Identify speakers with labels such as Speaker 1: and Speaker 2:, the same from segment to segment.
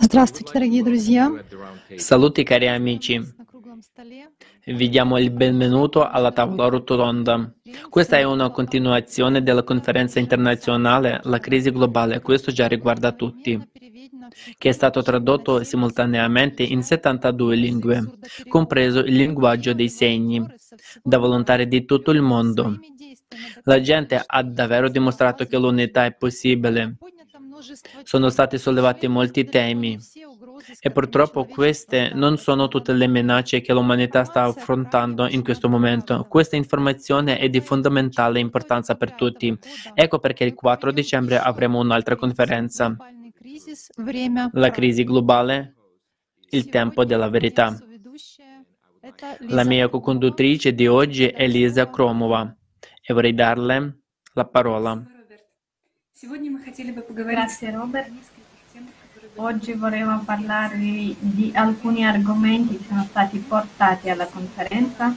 Speaker 1: Здравствуйте, дорогие друзья.
Speaker 2: Saluti cari amici. Vi diamo il benvenuto alla tavola rotonda. Questa è una continuazione della conferenza internazionale La crisi globale, questo già riguarda tutti, che è stato tradotto simultaneamente in 72 lingue, compreso il linguaggio dei segni, da volontari di tutto il mondo. La gente ha davvero dimostrato che l'unità è possibile. sono stati sollevati molti temi e purtroppo queste non sono tutte le minacce che l'umanità sta affrontando in questo momento. Questa informazione è di fondamentale importanza per tutti. Ecco perché il 4 dicembre avremo un'altra conferenza. La crisi globale, il tempo della verità. La mia co-conduttrice di oggi è Lisa Kromova e vorrei darle la parola.
Speaker 3: Grazie Robert. Oggi vorremmo parlarvi di alcuni argomenti che sono stati portati alla conferenza,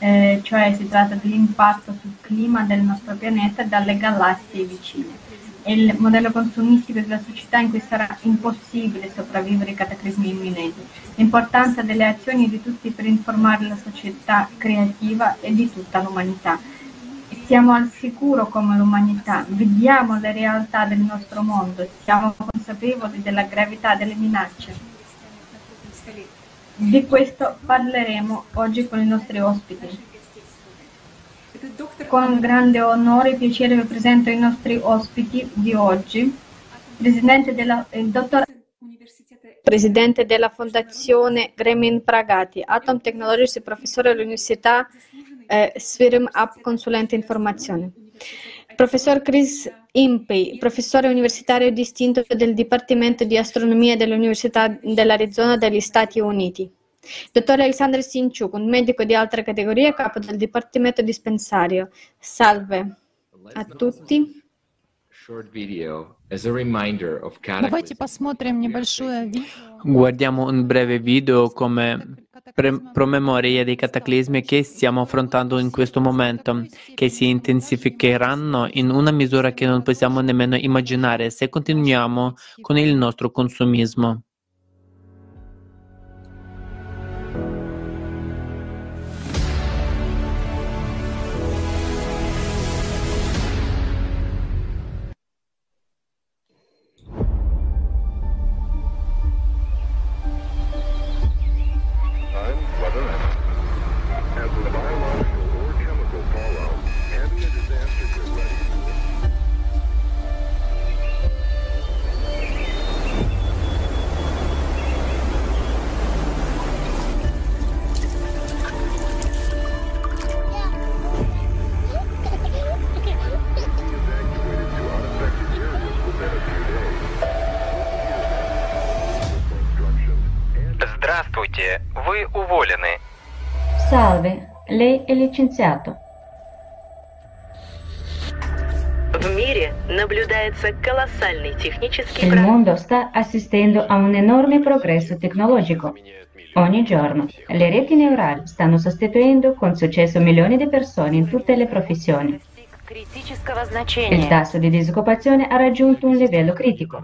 Speaker 3: eh, cioè si tratta dell'impatto sul clima del nostro pianeta dalle galassie vicine. Il modello consumistico della società in cui sarà impossibile sopravvivere ai cataclismi imminenti. L'importanza delle azioni di tutti per informare la società creativa e di tutta l'umanità siamo al sicuro come l'umanità, vediamo le realtà del nostro mondo, siamo consapevoli della gravità delle minacce. Di questo parleremo oggi con i nostri ospiti. Con grande onore e piacere vi presento i nostri ospiti di oggi, Presidente della, il dottor Presidente della Fondazione Gremin Pragati, Atom Technologies e professore all'Università eh, Svirim App Consulente Informazione. Professor Chris Impey, professore universitario distinto del Dipartimento di Astronomia dell'Università dell'Arizona degli Stati Uniti. Dottor Alexander Sinchuk, un medico di altra categoria, capo del Dipartimento Dispensario. Salve a tutti.
Speaker 1: Давайте посмотрим небольшое видео.
Speaker 2: Guardiamo un breve video come pre- promemoria dei cataclismi che stiamo affrontando in questo momento, che si intensificheranno in una misura che non possiamo nemmeno immaginare se continuiamo con il nostro consumismo.
Speaker 4: e licenziato. Il mondo sta assistendo a un enorme progresso tecnologico. Ogni giorno le reti neurali stanno sostituendo con successo milioni di persone in tutte le professioni. Il tasso di disoccupazione ha raggiunto un livello critico.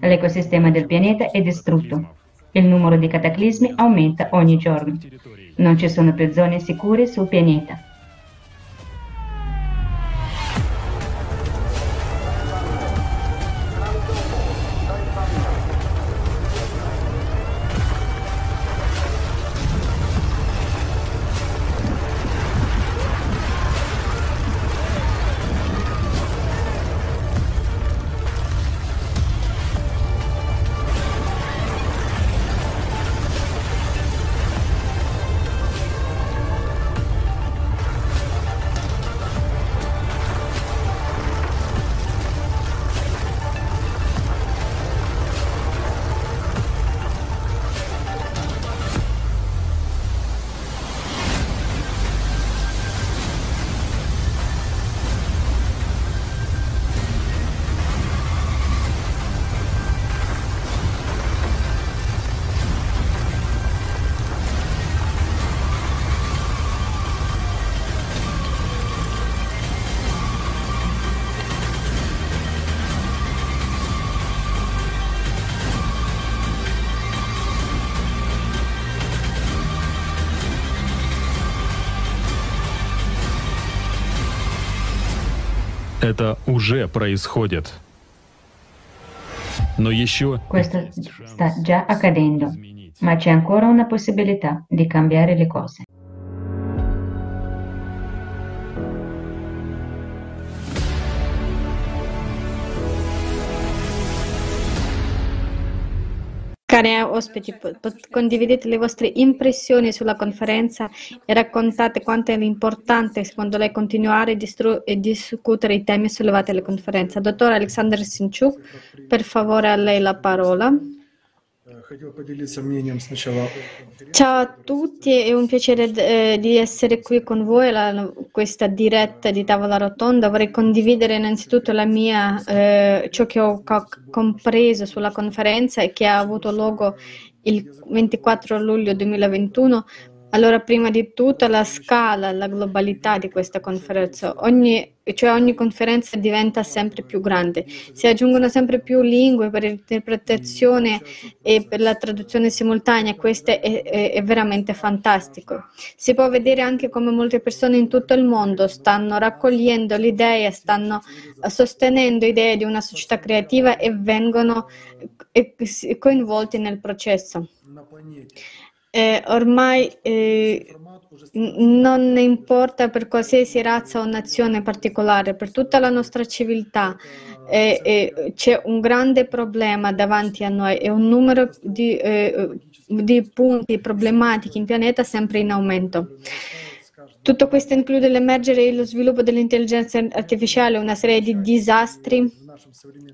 Speaker 4: L'ecosistema del pianeta è distrutto. Il numero di cataclismi aumenta ogni giorno. Non ci sono più zone sicure sul pianeta.
Speaker 5: Это уже происходит. Но еще
Speaker 4: Questo sta già accadendo, ma c'è ancora una possibilità di cambiare le cose.
Speaker 3: Cari ospiti, condividete le vostre impressioni sulla conferenza e raccontate quanto è importante secondo lei continuare e discutere i temi sollevati alla conferenza. Dottor Alexander Sinchuk, per favore a lei la parola. Ciao a tutti, è un piacere eh, di essere qui con voi a questa diretta di tavola rotonda. Vorrei condividere innanzitutto mia, eh, ciò che ho compreso sulla conferenza e che ha avuto luogo il 24 luglio 2021 allora, prima di tutto la scala, la globalità di questa conferenza, ogni, cioè ogni conferenza diventa sempre più grande, si aggiungono sempre più lingue per l'interpretazione e per la traduzione simultanea, questo è, è, è veramente fantastico. Si può vedere anche come molte persone in tutto il mondo stanno raccogliendo le idee, stanno sostenendo idee di una società creativa e vengono coinvolti nel processo eh, ormai eh, non importa per qualsiasi razza o nazione particolare, per tutta la nostra civiltà eh, c'è un grande problema davanti a noi e un numero di, eh, di punti problematici in pianeta sempre in aumento. Tutto questo include l'emergere e lo sviluppo dell'intelligenza artificiale, una serie di disastri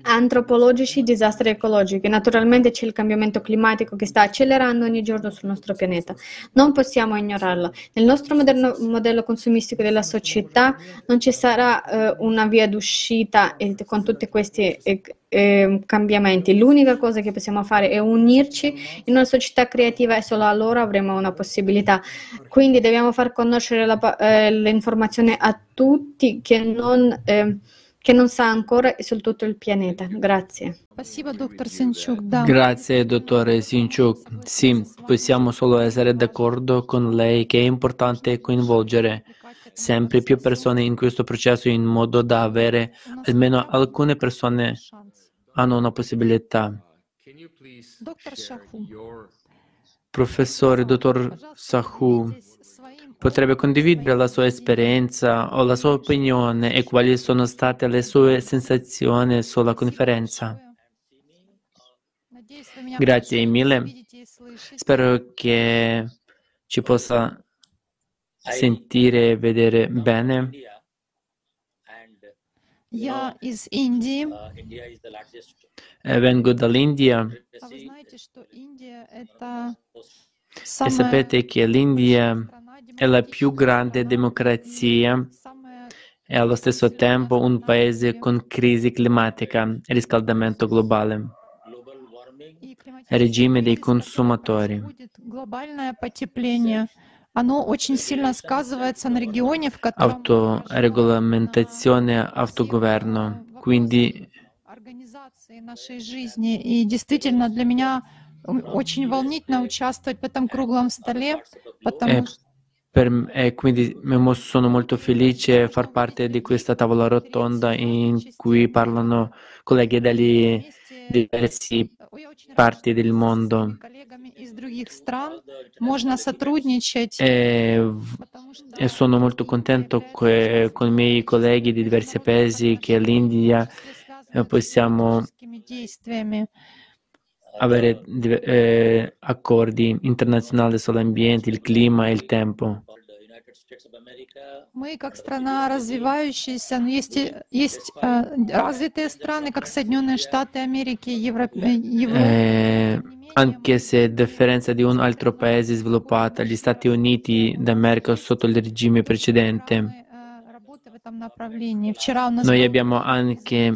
Speaker 3: antropologici, disastri ecologici. Naturalmente c'è il cambiamento climatico che sta accelerando ogni giorno sul nostro pianeta. Non possiamo ignorarlo. Nel nostro moderno, modello consumistico della società non ci sarà eh, una via d'uscita eh, con tutti questi eh, eh, cambiamenti. L'unica cosa che possiamo fare è unirci in una società creativa e solo allora avremo una possibilità. Quindi dobbiamo far conoscere la, eh, l'informazione a tutti che non eh, che non sa ancora su tutto il pianeta. Grazie.
Speaker 2: Grazie, dottore Sinchuk. Sì, possiamo solo essere d'accordo con lei che è importante coinvolgere sempre più persone in questo processo in modo da avere almeno alcune persone hanno una possibilità. Professore, dottor Sahu, Potrebbe condividere la sua esperienza o la sua opinione e quali sono state le sue sensazioni sulla conferenza. Grazie mille. Spero che ci possa sentire e vedere bene. Eh, vengo dall'India e sapete che l'India è la più grande democrazia e allo stesso tempo un paese con crisi climatica e riscaldamento globale. Regime dei consumatori Autoregolamentazione, autogoverno. Quindi
Speaker 1: очень волнительно участвовать в этом круглом столе, потому
Speaker 2: что per, e quindi sono molto felice di far parte di questa tavola rotonda in cui parlano colleghi dalle diverse parti del mondo. E, e sono molto contento que, con i miei colleghi di diversi paesi che l'India eh, possiamo avere eh, accordi internazionali sull'ambiente, il clima e il tempo.
Speaker 1: Мы как страна развивающаяся, но есть, есть э, развитые страны, как Соединенные Штаты Америки, Европа.
Speaker 2: Eh, anche se a differenza di un altro paese sviluppato, gli Stati Uniti d'America sotto il regime precedente, noi abbiamo anche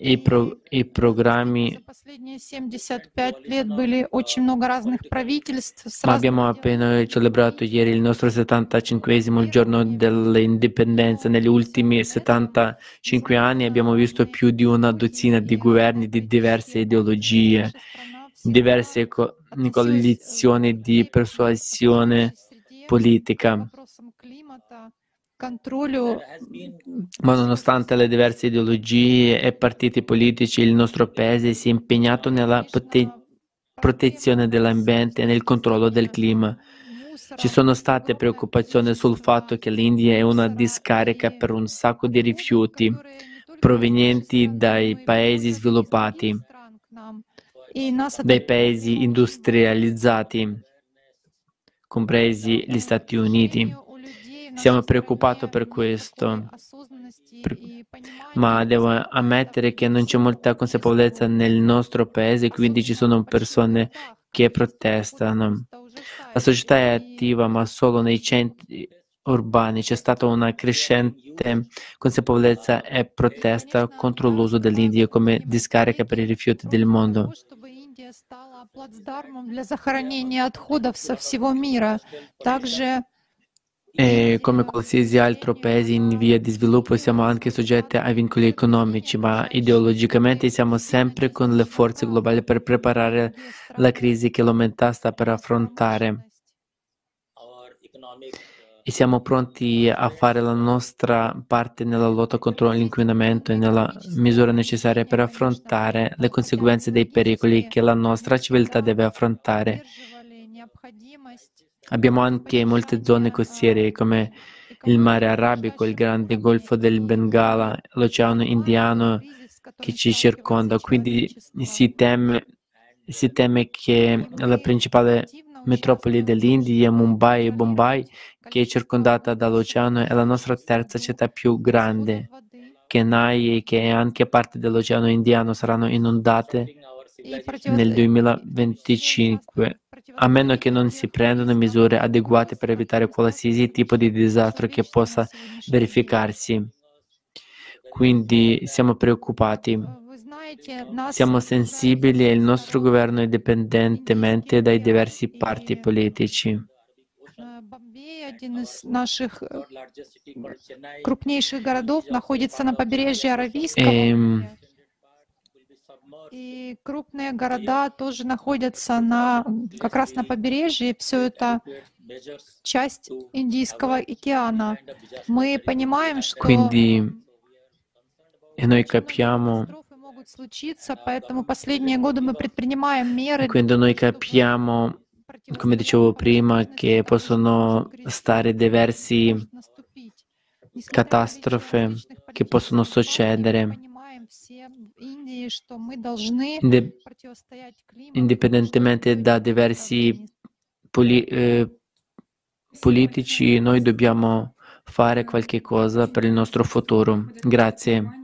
Speaker 2: i, pro, i programmi. Ma abbiamo appena celebrato ieri il nostro 75 giorno dell'indipendenza. Negli ultimi 75 anni abbiamo visto più di una dozzina di governi di diverse ideologie, diverse co- coalizioni di persuasione politica
Speaker 1: controllo.
Speaker 2: Eh, Ma nonostante le diverse ideologie e partiti politici, il nostro paese si è impegnato nella prote- protezione dell'ambiente e nel controllo del clima. Ci sono state preoccupazioni sul fatto che l'India è una discarica per un sacco di rifiuti provenienti dai paesi sviluppati, dai paesi industrializzati, compresi gli Stati Uniti Siamo preoccupati per questo, per- ma devo ammettere che non c'è molta consapevolezza nel nostro paese, quindi ci sono persone che protestano. La società è attiva, ma solo nei centri urbani c'è stata una crescente consapevolezza e protesta contro l'uso dell'India come discarica per i rifiuti del mondo.
Speaker 1: чтобы Индия стала плацдармом для захоронения отходов со всего мира. Также
Speaker 2: e come qualsiasi altro paese in via di sviluppo siamo anche soggetti a vincoli economici, ma ideologicamente siamo sempre con le forze globali per preparare la crisi che l'umanità sta per affrontare e siamo pronti a fare la nostra parte nella lotta contro l'inquinamento e nella misura necessaria per affrontare le conseguenze dei pericoli che la nostra civiltà deve affrontare. Abbiamo anche molte zone costiere come il mare Arabico, il grande golfo del Bengala, l'oceano Indiano che ci circonda. Quindi si teme, si teme che la principale metropoli dell'India, Mumbai e Bombay, che è circondata dall'oceano, è la nostra terza città più grande. Chennai, che è anche parte dell'oceano indiano saranno inondate nel 2025 a meno che non si prendano misure adeguate per evitare qualsiasi tipo di disastro che possa verificarsi. Quindi siamo preoccupati.
Speaker 1: Вы знаете, нас
Speaker 2: Siamo sensibili e il nostro governo è dipendentemente dai diversi parti politici.
Speaker 1: э, Бомбей, один из наших э, крупнейших городов, находится на побережье Аравийского
Speaker 2: Ehm,
Speaker 1: моря. И крупные города тоже находятся на, как раз на побережье. Все это часть Индийского океана. Мы понимаем, что
Speaker 2: Quindi noi capiamo,
Speaker 1: могут случиться, поэтому последние годы мы предпринимаем меры
Speaker 2: quindi noi capiamo, come dicevo prima, che possono stare diversi catastrofe che possono succedere indipendentemente da diversi poli, eh, politici, noi dobbiamo fare qualche cosa per il nostro futuro. Grazie.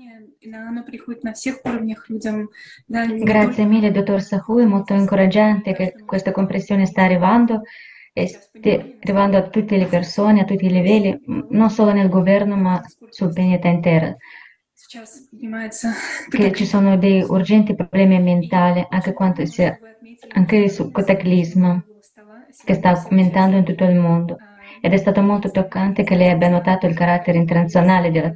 Speaker 4: Grazie mille, dottor Sahu, è molto incoraggiante che questa comprensione sta arrivando e sta arrivando a tutte le persone, a tutti i livelli, non solo nel governo, ma sul pianeta intero.
Speaker 6: Сейчас поднимается
Speaker 4: Che ci sono dei urgenti problemi ambientali, anche quanto sia anche il cataclisma che sta aumentando in tutto il mondo. Ed è stato molto toccante che lei abbia notato il carattere internazionale della,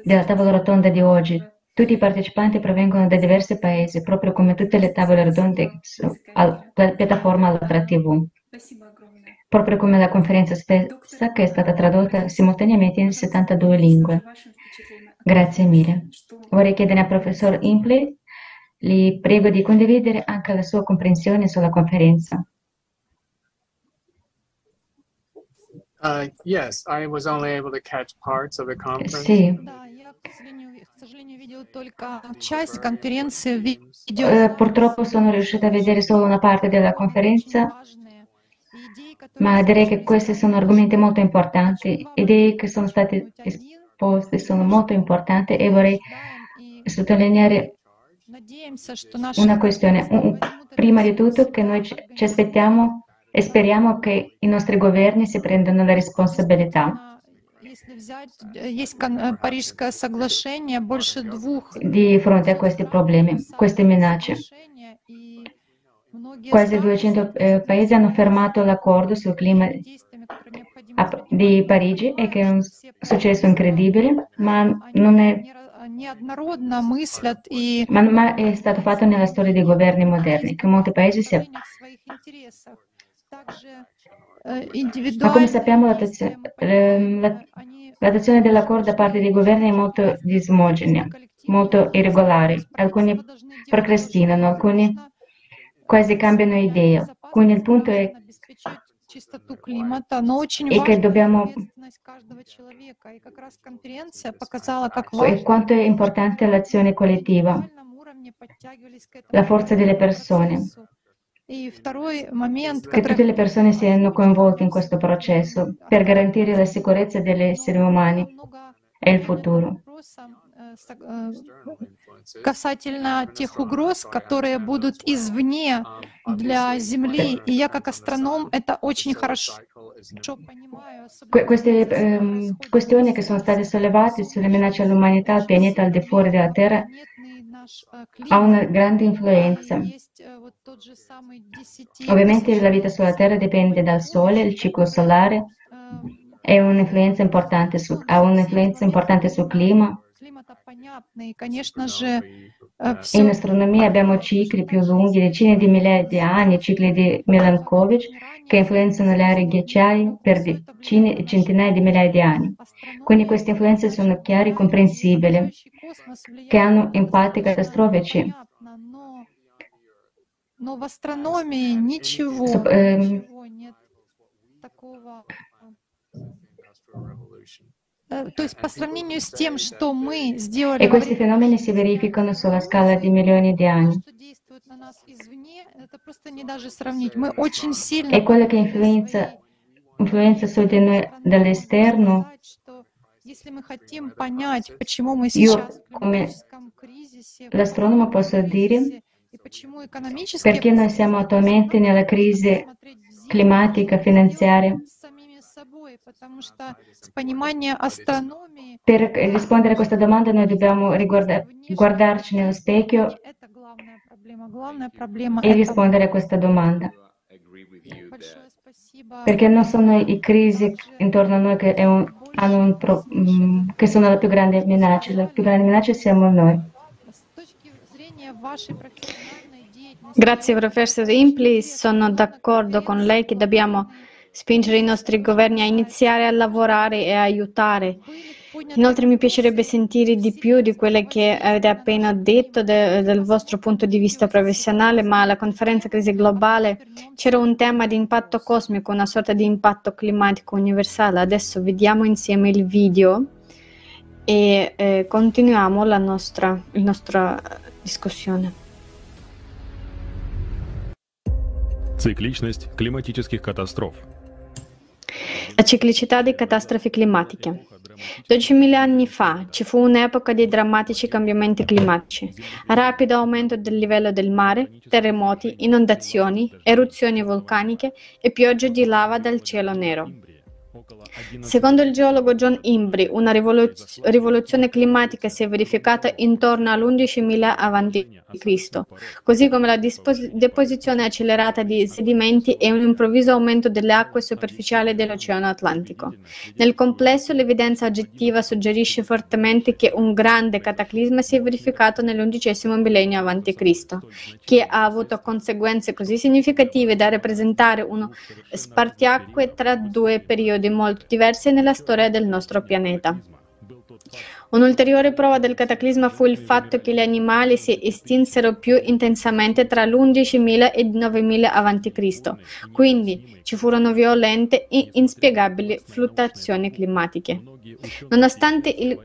Speaker 4: della tavola rotonda di oggi. Tutti i partecipanti provengono da diversi paesi, proprio come tutte le tavole rotonde su- alla piattaforma Allatra TV.
Speaker 6: Спасибо огромное.
Speaker 4: Proprio come la conferenza stessa che è stata tradotta simultaneamente in 72 lingue. Grazie mille. Vorrei chiedere al professor Impli, li prego di condividere anche la sua comprensione sulla conferenza.
Speaker 7: Uh, yes, I was only able to catch parts of the.
Speaker 4: Sì.
Speaker 1: Eh,
Speaker 4: eh, purtroppo sono riuscita a vedere solo una parte della conferenza, ma direi che questi sono argomenti molto importanti, idee che sono state espresse posti sono molto importanti e vorrei sottolineare una questione. Prima di tutto che noi ci aspettiamo e speriamo che i nostri governi si prendano la responsabilità di fronte a questi problemi, queste minacce. Quasi 200 eh, paesi hanno fermato l'accordo sul clima di Parigi è che è un successo incredibile, ma non è ma, è stato fatto nella storia dei governi moderni, che molti paesi si ma come sappiamo l'attuazione dell'accordo da parte dei governi è molto dismogenea, molto irregolare. Alcuni procrastinano, alcuni quasi cambiano idea. Quindi il punto è
Speaker 1: чистоту климата, но очень
Speaker 4: e che
Speaker 1: важна
Speaker 4: dobbiamo
Speaker 1: ответственность каждого человека. И как раз конференция показала, как
Speaker 4: e
Speaker 1: важно
Speaker 4: quanto è importante l'azione collettiva,
Speaker 1: на глобальном уровне подтягивались к этому
Speaker 4: la forza delle persone.
Speaker 1: процессу. И второй момент,
Speaker 4: che
Speaker 1: который
Speaker 4: tutte le persone siano coinvolte in questo processo per garantire la sicurezza degli esseri umani
Speaker 1: много
Speaker 4: e il futuro.
Speaker 1: Э, э, касательно тех угроз, которые будут извне для Земли. И я как астроном это очень хорошо понимаю.
Speaker 4: Que- queste ehm, questioni che sono state sollevate sulle minacce all'umanità, al pianeta al di fuori della Terra, ha una grande influenza. Ovviamente la vita sulla Terra dipende dal Sole, il ciclo solare è un'influenza importante su- ha un'influenza importante sul clima.
Speaker 1: Климата понятно, и, конечно же, э,
Speaker 4: In
Speaker 1: все
Speaker 4: astronomia abbiamo cicli più lunghi, decine di migliaia di anni, cicli di Milankovitch, che influenzano le aree ghiacciaie per decine e centinaia di migliaia di anni. Quindi queste influenze sono chiare e comprensibili, che hanno impatti catastrofici.
Speaker 1: но, но в астрономии ничего,
Speaker 4: Суп- эм.
Speaker 1: ничего нет такого. Э, То есть по сравнению с тем, что мы сделали
Speaker 4: E
Speaker 1: во
Speaker 4: questi
Speaker 1: время
Speaker 4: fenomeni si verificano sulla scala di milioni di anni.
Speaker 1: что действует на нас извне, это просто не даже сравнить. Мы очень сильно
Speaker 4: E quello che influenza, influenza su di noi dall'esterno,
Speaker 1: сказать, что если мы хотим понять, почему мы
Speaker 4: io
Speaker 1: сейчас в
Speaker 4: come
Speaker 1: климатическом кризисе, в
Speaker 4: l'astronomo posso dire
Speaker 1: кризисе, и почему экономические
Speaker 4: perché noi siamo attualmente nella crisi climatica, finanziaria. per rispondere a questa domanda noi dobbiamo riguarda- guardarci nello specchio e rispondere a questa domanda. Perché non sono i crisi intorno a noi che, un, un pro, che sono la più grande minaccia, la più grande minaccia siamo noi.
Speaker 3: Grazie professor Impli, sono d'accordo con lei che dobbiamo spingere i nostri governi a iniziare a lavorare e a aiutare. Inoltre mi piacerebbe sentire di più di quelle che avete appena detto de- del vostro punto di vista professionale, ma alla conferenza crisi globale c'era un tema di impatto cosmico, una sorta di impatto climatico universale. Adesso vediamo insieme il video e eh, continuiamo la nostra, la nostra discussione.
Speaker 5: Цикличность климатических катастроф.
Speaker 3: la ciclicità di catastrofi climatiche. 12.000 anni fa ci fu un'epoca di drammatici cambiamenti climatici, rapido aumento del livello del mare, terremoti, inondazioni, eruzioni vulcaniche e piogge di lava dal cielo nero. Secondo il geologo John Imbri, una rivoluz- rivoluzione climatica si è verificata intorno all'11.000 a.C., così come la dispos- deposizione accelerata di sedimenti e un improvviso aumento delle acque superficiali dell'Oceano Atlantico. Nel complesso, l'evidenza oggettiva suggerisce fortemente che un grande cataclisma si è verificato nell'undicesimo millennio a.C., che ha avuto conseguenze così significative da rappresentare uno spartiacque tra due periodi molto diversi nella storia del nostro pianeta. Un'ulteriore prova del cataclisma fu il fatto che gli animali si estinsero più intensamente tra l'11.000 e il 9.000 a.C., quindi ci furono violente e inspiegabili fluttuazioni climatiche. Nonostante il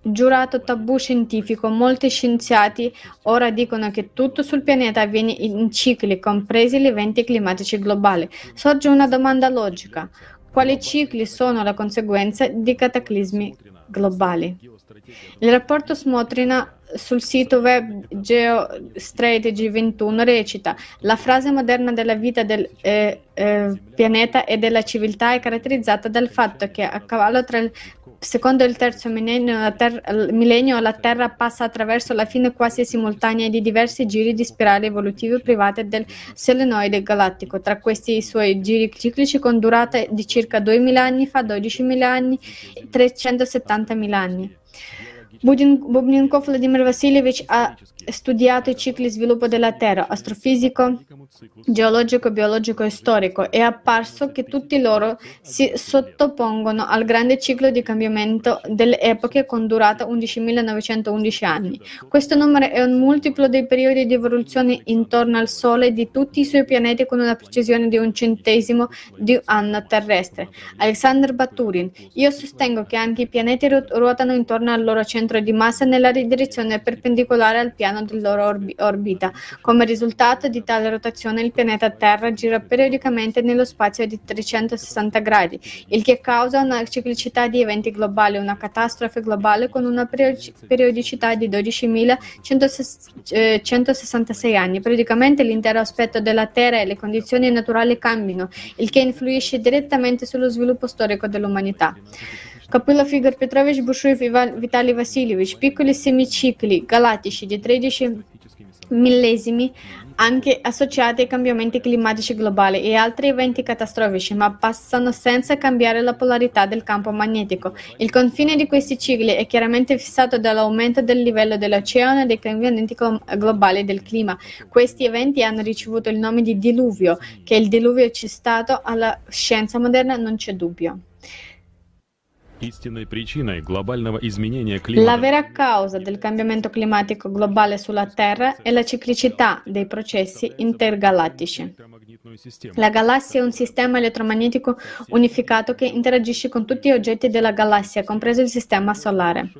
Speaker 3: giurato tabù scientifico, molti scienziati ora dicono che tutto sul pianeta avviene in cicli, compresi gli eventi climatici globali. Sorge una domanda logica. Quali cicli sono la conseguenza di cataclismi globali? Il rapporto Smotrina sul sito web Geostrategy 21 recita la frase moderna della vita del eh, eh, pianeta e della civiltà è caratterizzata dal fatto che a cavallo tra il secondo il terzo millennio la, ter- millennio la Terra passa attraverso la fine quasi simultanea di diversi giri di spirali evolutivi private del solenoide galattico. Tra questi i suoi giri ciclici con durata di circa 2.000 anni fa, 12.000 anni e 370.000 anni. Bubninkov Vladimir Vasilievich ha studiato i cicli sviluppo della Terra, astrofisico geologico, biologico e storico, è apparso che tutti loro si sottopongono al grande ciclo di cambiamento delle epoche con durata 11.911 anni. Questo numero è un multiplo dei periodi di evoluzione intorno al Sole di tutti i suoi pianeti con una precisione di un centesimo di anno terrestre. Alexander Baturin, io sostengo che anche i pianeti ruotano intorno al loro centro di massa nella direzione perpendicolare al piano della loro orbi- orbita. Come risultato di tale rotazione il pianeta Terra gira periodicamente nello spazio di 360 gradi, il che causa una ciclicità di eventi globali, una catastrofe globale con una periodicità di 12.166 anni. Periodicamente l'intero aspetto della Terra e le condizioni naturali cambiano, il che influisce direttamente sullo sviluppo storico dell'umanità. Capilla Figor Petrovich Bushuev e Vitali Vasilevich, piccoli semicicli galattici di 13 millesimi anche associati ai cambiamenti climatici globali e altri eventi catastrofici, ma passano senza cambiare la polarità del campo magnetico. Il confine di questi cicli è chiaramente fissato dall'aumento del livello dell'oceano e dai cambiamenti globali del clima. Questi eventi hanno ricevuto il nome di diluvio, che il diluvio c'è stato alla scienza moderna non c'è dubbio. La vera causa del cambiamento climatico globale sulla Terra è la ciclicità dei processi intergalattici. La galassia è un sistema elettromagnetico unificato che interagisce con tutti gli oggetti della galassia, compreso il sistema solare.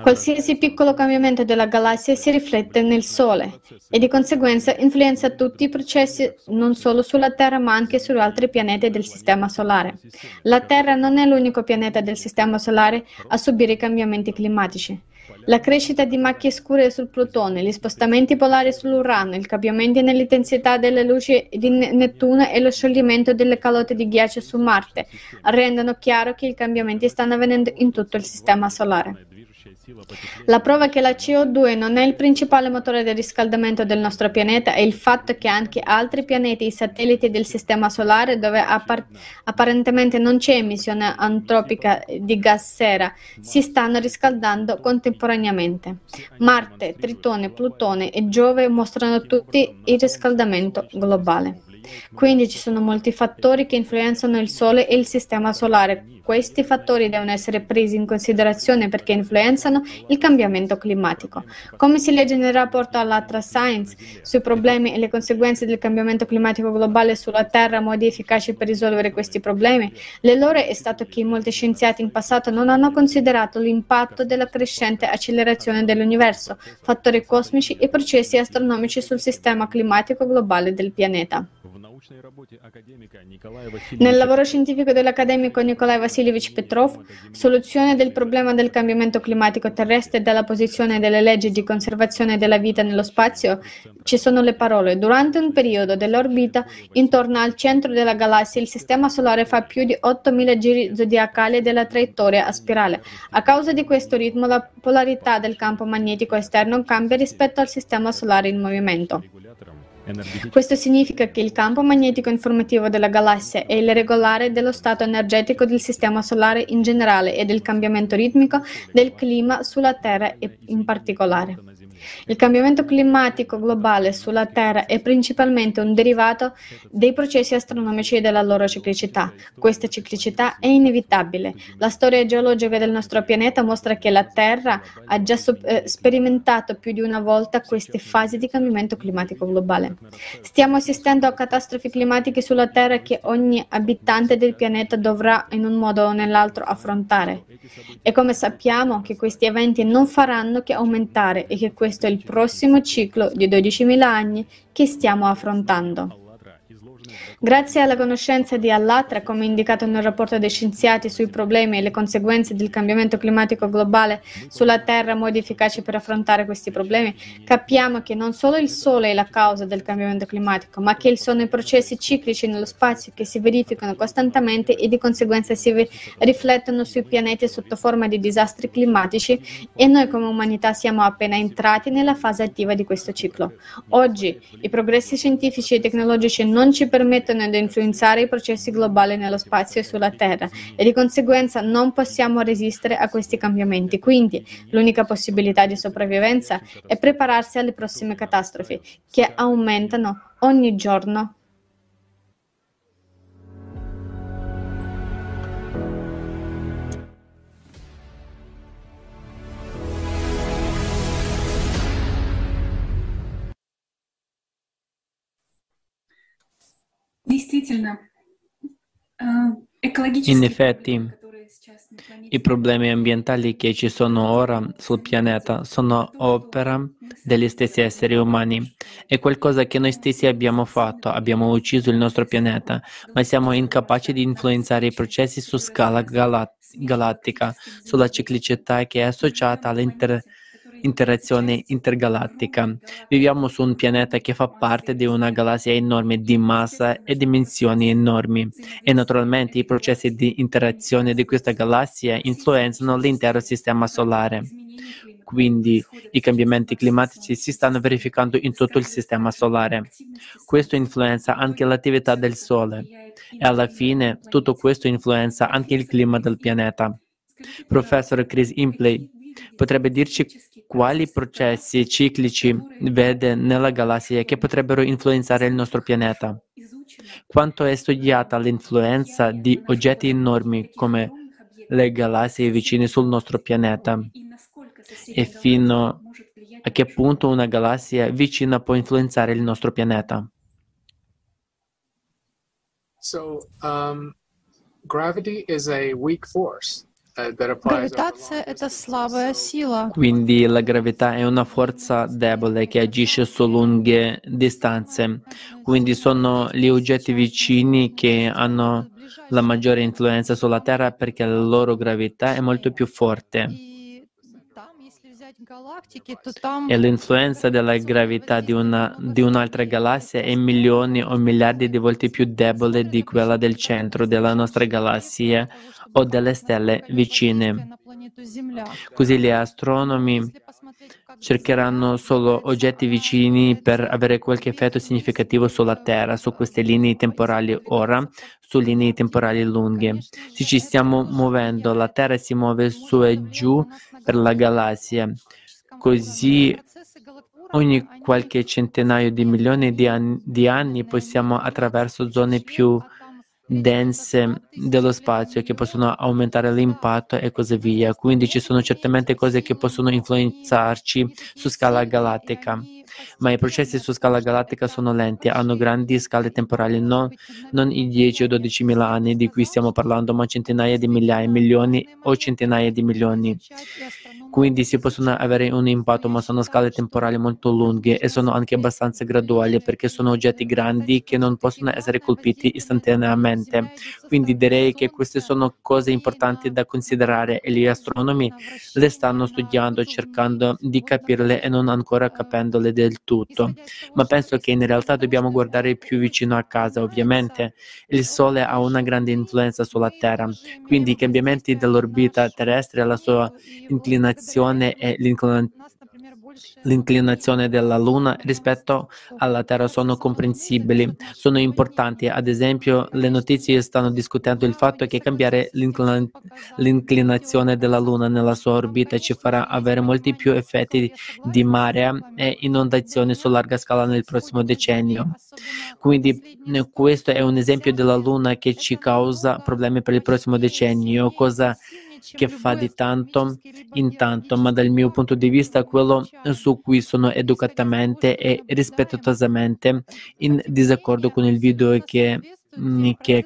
Speaker 3: Qualsiasi piccolo cambiamento della galassia si riflette nel Sole e di conseguenza influenza tutti i processi non solo sulla Terra ma anche su altri pianeti del Sistema Solare. La Terra non è l'unico pianeta del Sistema Solare a subire i cambiamenti climatici. La crescita di macchie scure sul Plutone, gli spostamenti polari sull'Urano, il cambiamento nell'intensità delle luci di Nettuno e lo scioglimento delle calotte di ghiaccio su Marte rendono chiaro che i cambiamenti stanno avvenendo in tutto il Sistema Solare. La prova che la CO2 non è il principale motore del riscaldamento del nostro pianeta è il fatto che anche altri pianeti, i satelliti del Sistema Solare, dove appar- apparentemente non c'è emissione antropica di gas sera, si stanno riscaldando contemporaneamente. Marte, Tritone, Plutone e Giove mostrano tutti il riscaldamento globale. Quindi ci sono molti fattori che influenzano il Sole e il Sistema Solare. Questi fattori devono essere presi in considerazione perché influenzano il cambiamento climatico. Come si legge nel rapporto all'Atra Science sui problemi e le conseguenze del cambiamento climatico globale sulla Terra, modi efficaci per risolvere questi problemi, l'errore è stato che molti scienziati in passato non hanno considerato l'impatto della crescente accelerazione dell'universo, fattori cosmici e processi astronomici sul sistema climatico globale del pianeta. Nel lavoro scientifico dell'accademico Nikolai Vasilievich Petrov, Soluzione del problema del cambiamento climatico terrestre e della posizione delle leggi di conservazione della vita nello spazio, ci sono le parole. Durante un periodo dell'orbita intorno al centro della galassia, il sistema solare fa più di 8.000 giri zodiacali della traiettoria a spirale. A causa di questo ritmo, la polarità del campo magnetico esterno cambia rispetto al sistema solare in movimento. Questo significa che il campo magnetico informativo della galassia è il regolare dello stato energetico del sistema solare in generale e del cambiamento ritmico del clima sulla Terra in particolare. Il cambiamento climatico globale sulla Terra è principalmente un derivato dei processi astronomici e della loro ciclicità. Questa ciclicità è inevitabile. La storia geologica del nostro pianeta mostra che la Terra ha già so- eh, sperimentato più di una volta queste fasi di cambiamento climatico globale. Stiamo assistendo a catastrofi climatiche sulla Terra che ogni abitante del pianeta dovrà in un modo o nell'altro affrontare. E come sappiamo che questi eventi non faranno che aumentare e che questo è il prossimo ciclo di 12.000 anni che stiamo affrontando. Grazie alla conoscenza di Allatra, come indicato nel rapporto dei scienziati sui problemi e le conseguenze del cambiamento climatico globale sulla Terra, modi efficaci per affrontare questi problemi, capiamo che non solo il Sole è la causa del cambiamento climatico, ma che sono i processi ciclici nello spazio che si verificano costantemente e di conseguenza si riflettono sui pianeti sotto forma di disastri climatici e noi come umanità siamo appena entrati nella fase attiva di questo ciclo. Oggi i progressi scientifici e tecnologici non ci permettono permettono di influenzare i processi globali nello spazio e sulla Terra e di conseguenza non possiamo resistere a questi cambiamenti. Quindi l'unica possibilità di sopravvivenza è prepararsi alle prossime catastrofi che aumentano ogni giorno
Speaker 2: In effetti, i problemi ambientali che ci sono ora sul pianeta sono opera degli stessi esseri umani. È qualcosa che noi stessi abbiamo fatto, abbiamo ucciso il nostro pianeta, ma siamo incapaci di influenzare i processi su scala galattica, sulla ciclicità che è associata all'interazione interazione intergalattica. Viviamo su un pianeta che fa parte di una galassia enorme di massa e dimensioni enormi e naturalmente i processi di interazione di questa galassia influenzano l'intero sistema solare. Quindi i cambiamenti climatici si stanno verificando in tutto il sistema solare. Questo influenza anche l'attività del Sole e alla fine tutto questo influenza anche il clima del pianeta. Professor Chris Impley potrebbe dirci quali processi ciclici vede nella galassia che potrebbero influenzare il nostro pianeta? Quanto è studiata l'influenza di oggetti enormi come le galassie vicine sul nostro pianeta e fino a che punto una galassia vicina può influenzare il nostro pianeta?
Speaker 7: So, um, gravity is a weak force.
Speaker 1: Gravitazia è la slaba sila.
Speaker 2: Quindi la gravità è una forza debole che agisce su lunghe distanze. Quindi sono gli oggetti vicini che hanno la maggiore influenza sulla Terra perché la loro gravità è molto più forte. E l'influenza della gravità di, una, di, un'altra galassia è milioni o miliardi di volte più debole di quella del centro della nostra galassia o delle stelle vicine. Così gli astronomi cercheranno solo oggetti vicini per avere qualche effetto significativo sulla Terra, su queste linee temporali ora, su linee temporali lunghe. Se ci stiamo muovendo, la Terra si muove su e giù per la galassia. Così ogni qualche centinaio di milioni di anni, di anni passiamo attraverso zone più dense dello spazio che possono aumentare l'impatto e così via. Quindi ci sono certamente cose che possono influenzarci su scala galattica ma i processi su scala galattica sono lenti, hanno grandi scale temporali, non, non i 10 o 12 mila anni di cui stiamo parlando, ma centinaia di migliaia, milioni o centinaia di milioni. Quindi si possono avere un impatto, ma sono scale temporali molto lunghe e sono anche abbastanza graduali perché sono oggetti grandi che non possono essere colpiti istantaneamente. Quindi direi che queste sono cose importanti da considerare e gli astronomi le stanno studiando, cercando di capirle e non ancora capendole del tutto. Ma penso che in realtà dobbiamo guardare più vicino a casa, ovviamente. Il Sole ha una grande influenza sulla Terra, quindi i cambiamenti dell'orbita terrestre, la sua inclinazione l'inclinazione e l'inclinazione della Luna rispetto alla Terra sono comprensibili, sono importanti. Ad esempio, le notizie stanno discutendo il fatto che cambiare l'inclin- l'inclinazione della Luna nella sua orbita ci farà avere molti più effetti di marea e inondazioni su larga scala nel prossimo decennio. Quindi questo è un esempio della Luna che ci causa problemi per il prossimo decennio. Cosa che fa di tanto in tanto, ma dal mio punto di vista quello su cui sono educatamente e rispettosamente in disaccordo con il video che, mm, che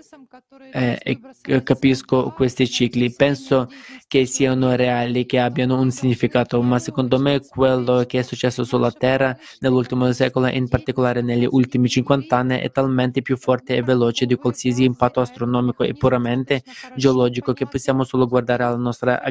Speaker 2: eh, capisco questi cicli. Penso che siano reali, che abbiano un significato, ma secondo me quello che è successo sulla Terra nell'ultimo secolo e in particolare negli ultimi 50 anni è talmente più forte e veloce di qualsiasi impatto astronomico e puramente geologico che possiamo solo guardare alla nostra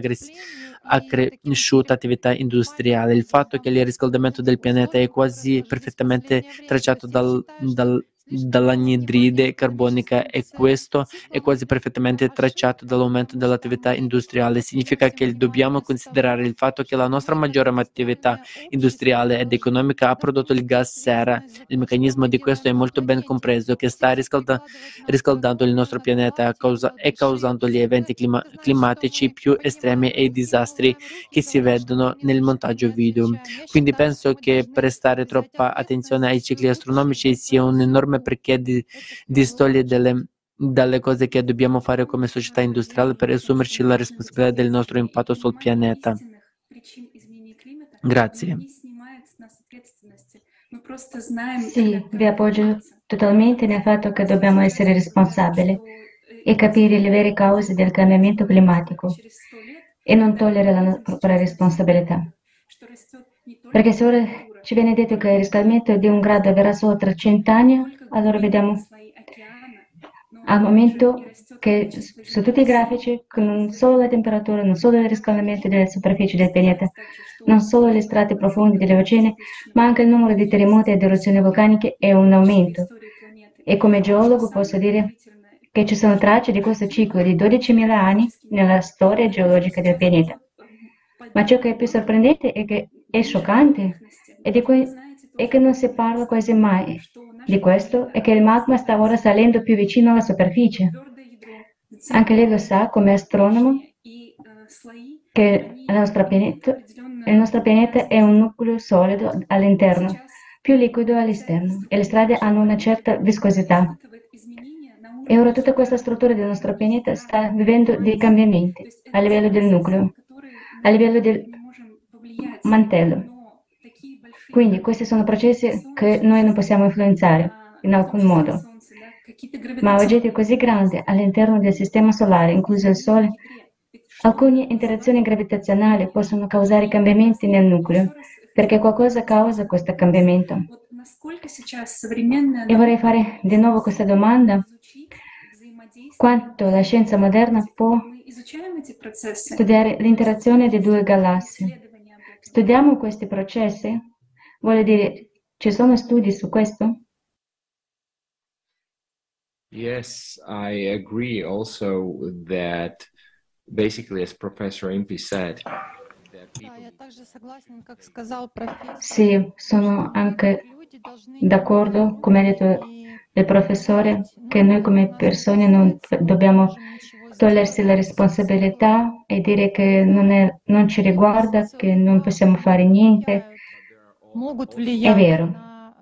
Speaker 2: accresciuta attività industriale. Il fatto che il riscaldamento del pianeta è quasi perfettamente tracciato dal, dal dall'anidride carbonica e questo è quasi perfettamente tracciato dall'aumento dell'attività industriale. Significa che dobbiamo considerare il fatto che la nostra maggiore attività industriale ed economica ha prodotto il gas sera. Il meccanismo di questo è molto ben compreso, che sta riscalda- riscaldando il nostro pianeta causa- e causando gli eventi clima- climatici più estremi e i disastri che si vedono nel montaggio video. Quindi penso che prestare troppa attenzione ai cicli astronomici sia un enorme perché di distogliere delle dalle cose che dobbiamo fare come società industriale per assumerci la responsabilità del nostro impatto sul pianeta. Grazie.
Speaker 4: Sì, vi appoggio totalmente nel fatto che dobbiamo essere responsabili e capire le vere cause del cambiamento climatico e non togliere la propria responsabilità. Perché se ora ci viene detto che il riscaldamento di un grado avverrà solo tra cent'anni, allora vediamo al momento che su tutti i grafici, non solo la temperatura, non solo il riscaldamento delle superfici del pianeta, non solo gli strati profondi delle oceani, ma anche il numero di terremoti ed eruzioni vulcaniche è un aumento. E come geologo posso dire che ci sono tracce di questo ciclo di 12.000 anni nella storia geologica del pianeta. Ma ciò che è più sorprendente e che è scioccante è, di cui, è che non si parla quasi mai di questo è che il magma sta ora salendo più vicino alla superficie. Anche lei lo sa come astronomo che il nostro pianeta, il nostro pianeta è un nucleo solido all'interno, più liquido all'esterno e le strade hanno una certa viscosità. E ora tutta questa struttura del nostro pianeta sta vivendo dei cambiamenti a livello del nucleo, a livello del mantello. Quindi questi sono processi che noi non possiamo influenzare in alcun modo. Ma oggetti così grandi all'interno del sistema solare, incluso il Sole, alcune interazioni gravitazionali possono causare cambiamenti nel nucleo, perché qualcosa causa questo cambiamento. E vorrei fare di nuovo questa domanda. Quanto la scienza moderna può studiare l'interazione di due galassie? Studiamo questi processi? Vuole dire, ci sono studi su questo?
Speaker 8: Yes, I agree also that basically, as Professor Impi said,
Speaker 4: Sì, sono anche d'accordo, come ha detto il professore, che noi come persone non dobbiamo togliersi la responsabilità e dire che non, è, non ci riguarda, che non possiamo fare niente. могут влиять на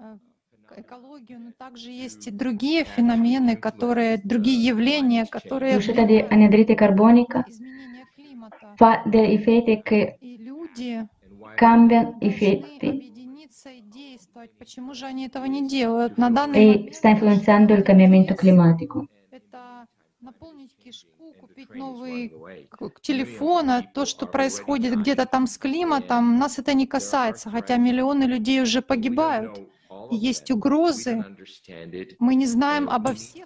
Speaker 8: э, экологию, но также есть
Speaker 1: и другие феномены, которые, другие явления, которые...
Speaker 4: L'uscita di anidride carbonica fa delle fete che cambiano i feti Почему же они этого не делают? На данный и момент... sta influenzando il cambiamento. Это наполнить
Speaker 1: купить новый телефон, а то, что происходит где-то там с климатом, нас это не касается, хотя миллионы людей уже погибают. Есть угрозы, мы не знаем обо всех.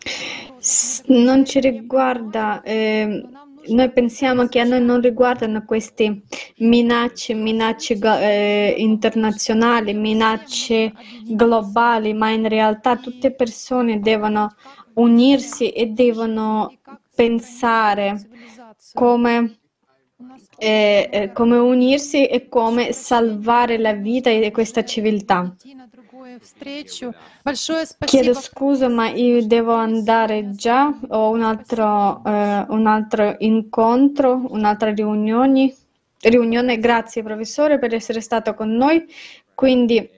Speaker 3: Non ci riguarda, eh, noi pensiamo che a noi non riguardano queste minacce, minacce eh, internazionali, minacce globali, ma in realtà tutte persone devono unirsi e devono pensare come, eh, eh, come unirsi e come salvare la vita di questa civiltà. Chiedo scusa, ma io devo andare già, ho un altro, eh, un altro incontro, un'altra riunione. riunione. Grazie professore per essere stato con noi. Quindi,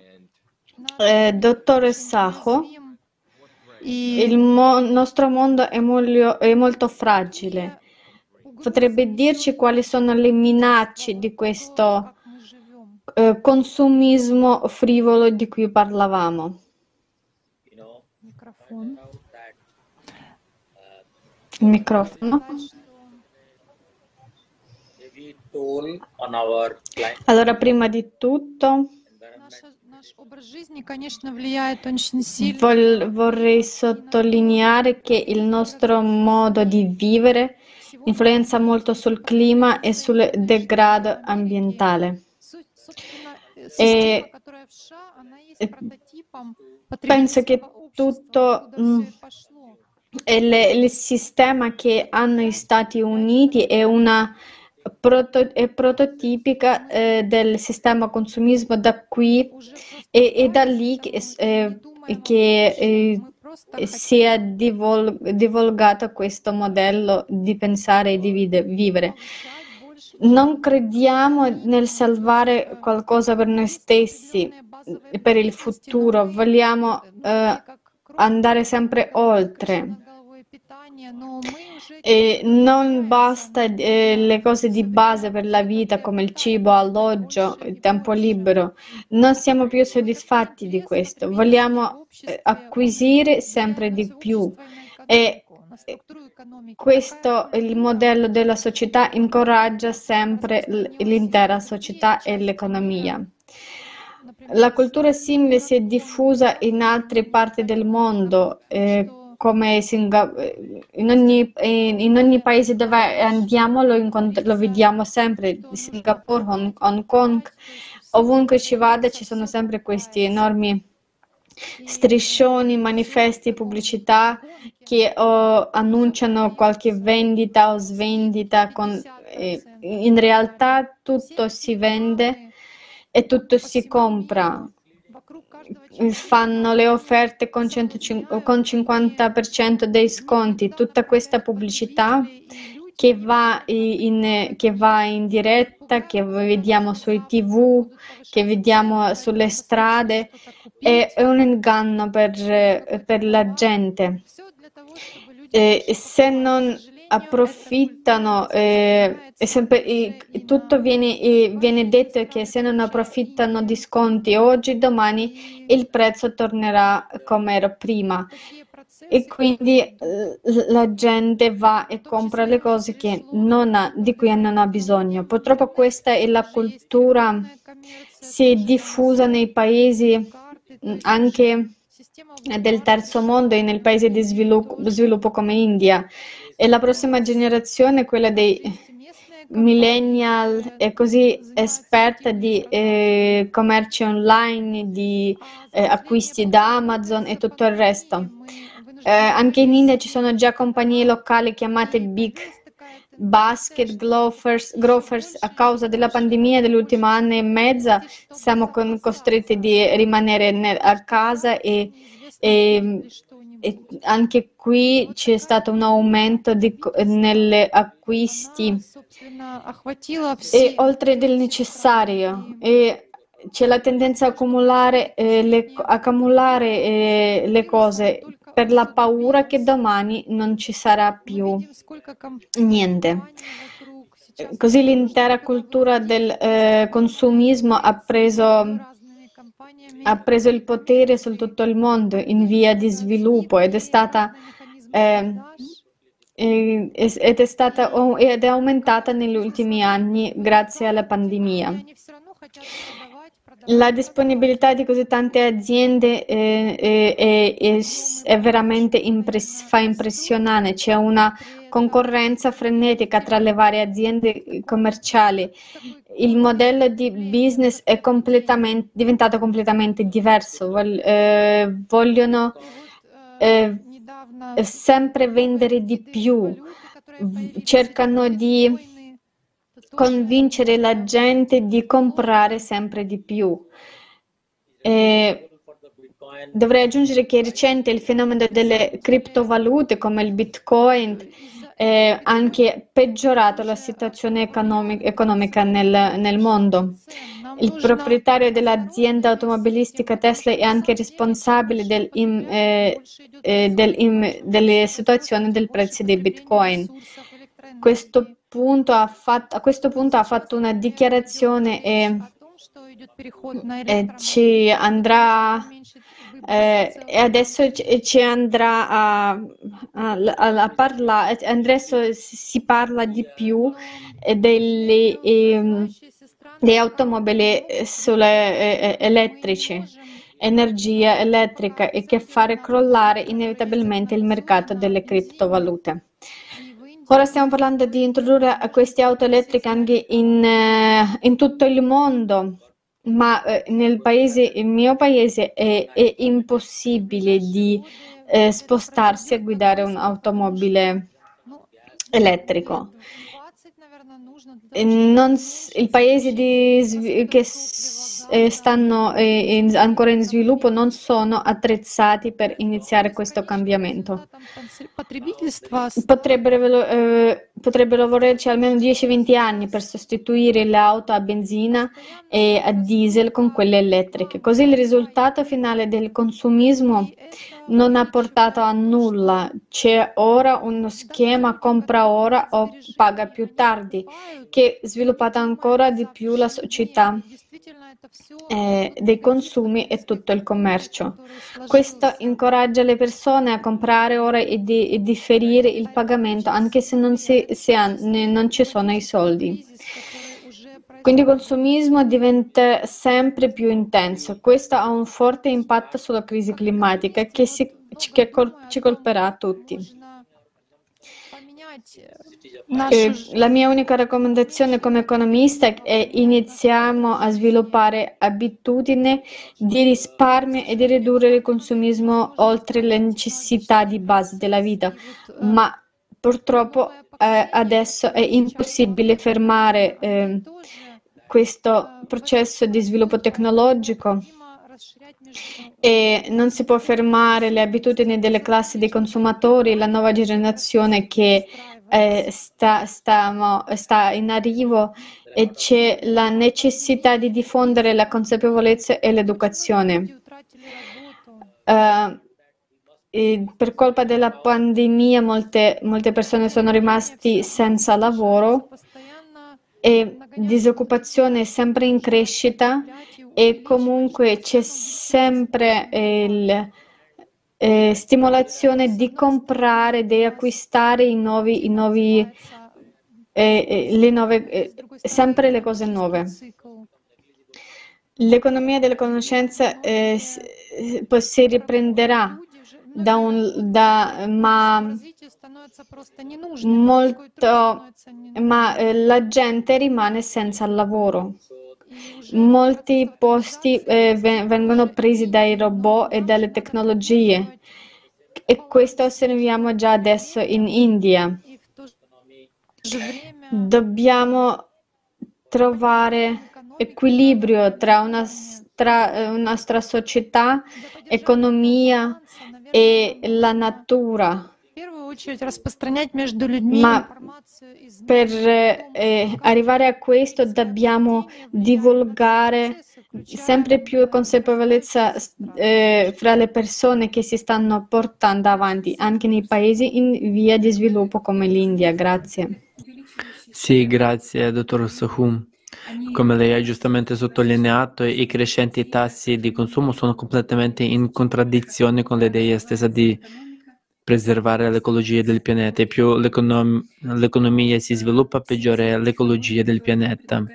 Speaker 3: eh, dottore Sajo, il mo- nostro mondo è, molio- è molto fragile. Potrebbe dirci quali sono le minacce di questo eh, consumismo frivolo di cui parlavamo? Il microfono. Allora, prima di tutto, vorrei sottolineare che il nostro modo di vivere influenza molto sul clima e sul degrado ambientale. E penso che tutto il, il sistema che hanno gli Stati Uniti è una proto- prototipica eh, del sistema consumismo da qui e, e da lì che, eh, che eh, si è divol- divulgato questo modello di pensare e di vide- vivere. Non crediamo nel salvare qualcosa per noi stessi, per il futuro, vogliamo eh, andare sempre oltre. E non basta eh, le cose di base per la vita come il cibo, alloggio, il tempo libero. Non siamo più soddisfatti di questo. Vogliamo eh, acquisire sempre di più. E questo il modello della società incoraggia sempre l'intera società e l'economia. La cultura simile si è diffusa in altre parti del mondo. Eh, come Singa- in, ogni, in, ogni, paese dove andiamo lo, incont- lo vediamo sempre, Singapore, Hong, Hong, Kong, ovunque ci vada ci sono sempre questi enormi striscioni, manifesti, pubblicità che oh, annunciano qualche vendita o svendita, con, eh, in realtà tutto si vende e tutto si compra fanno le offerte con, 150, con 50% dei sconti, tutta questa pubblicità che va, in, che va in diretta, che vediamo sui tv, che vediamo sulle strade, è, è un inganno per, per la gente. E se non approfittano, eh, sempre, eh, tutto viene, eh, viene, detto che se non approfittano di sconti oggi, domani il prezzo tornerà come era prima e quindi eh, la gente va e compra le cose ha, di cui non ha bisogno. Purtroppo questa è la cultura, si è diffusa nei paesi anche del terzo mondo e nei paesi di sviluppo, sviluppo come India e la prossima generazione, quella dei millennial, è così esperta di eh, commerci online, di eh, acquisti da Amazon e tutto il resto. Eh, anche in India ci sono già compagnie locali chiamate Big Basket Growers, growers a causa della pandemia dell'ultimo anno e mezza siamo con, costretti a rimanere ne, a casa e, e anche qui c'è stato un aumento di, nelle acquisti e oltre del necessario e c'è la tendenza a accumulare, eh, le, accumulare eh, le cose per la paura che domani non ci sarà più niente. Così l'intera cultura del eh, consumismo ha preso ha preso il potere su tutto il mondo in via di sviluppo ed è stata, eh, ed è, stata, ed è aumentata negli ultimi anni grazie alla pandemia. La disponibilità di così tante aziende eh, è, è, è, veramente impress- fa impressionare, c'è una concorrenza frenetica tra le varie aziende commerciali. Il modello di business è completamente, diventato completamente diverso. Vol- eh, vogliono eh, sempre vendere di più, cercano di convincere la gente di comprare sempre di più. E dovrei aggiungere che è recente il fenomeno delle criptovalute come il Bitcoin ha anche peggiorato la situazione economic- economica nel, nel mondo. Il proprietario dell'azienda automobilistica Tesla è anche responsabile del im, eh, eh, del im, delle situazioni del prezzo dei bitcoin. Questo fatto, a questo punto ha fatto una dichiarazione e, e ci andrà eh, e adesso ci andrà a, a, a, parlare, adesso si parla di più delle, eh, delle automobili sulle, eh, elettrici, energia elettrica e che fare crollare inevitabilmente il mercato delle criptovalute. Ora stiamo parlando di introdurre queste auto elettriche anche in, uh, in tutto il mondo ma eh, nel paese, il mio paese è, è impossibile di eh, spostarsi a guidare un'automobile elettrico. Non, I paesi di, che stanno eh, in, ancora in sviluppo non sono attrezzati per iniziare questo cambiamento. Potrebbero, eh, potrebbero volerci almeno 10-20 anni per sostituire le auto a benzina e a diesel con quelle elettriche. Così il risultato finale del consumismo non ha portato a nulla. C'è ora uno schema compra ora o paga più tardi, che ha sviluppato ancora di più la società eh, dei consumi e tutto il commercio. Questo incoraggia le persone a comprare ora e, di, differire il pagamento anche se non, si, se han, non ci sono i soldi. Quindi il consumismo diventa sempre più intenso. Questo ha un forte impatto sulla crisi climatica che, si, che col, ci colperà a tutti. Eh, la mia unica raccomandazione come economista è iniziamo a sviluppare abitudini di risparmio e di ridurre il consumismo oltre le necessità di base della vita, ma purtroppo eh, adesso è impossibile fermare eh, questo processo di sviluppo tecnologico e non si può fermare le abitudini delle classi dei consumatori, la nuova generazione che eh, sta, sta, sta, in arrivo e c'è la necessità di diffondere la consapevolezza e l'educazione. Uh, per colpa della pandemia molte, molte persone sono rimaste senza lavoro e disoccupazione è sempre in crescita e comunque c'è sempre il, eh, stimolazione di comprare, di acquistare i nuovi, i nuovi eh, eh le nuove, eh, sempre le cose nuove. L'economia della conoscenza eh, si riprenderà da un, da, ma molto, ma eh, la gente rimane senza lavoro. Molti posti eh, vengono presi dai robot e dalle tecnologie e questo osserviamo già adesso in India. Dobbiamo trovare equilibrio tra una, tra una nostra società, economia e la natura. Ma per eh, arrivare a questo dobbiamo divulgare sempre più consapevolezza eh, fra le persone che si stanno portando avanti, anche nei paesi in via di sviluppo come l'India. Grazie.
Speaker 2: Sì, grazie, dottor Sahum. Come lei ha giustamente sottolineato, i crescenti tassi di consumo sono completamente in contraddizione con l'idea stessa di preservare l'ecologia del pianeta e più l'econom- l'economia si sviluppa, peggiore è l'ecologia del pianeta.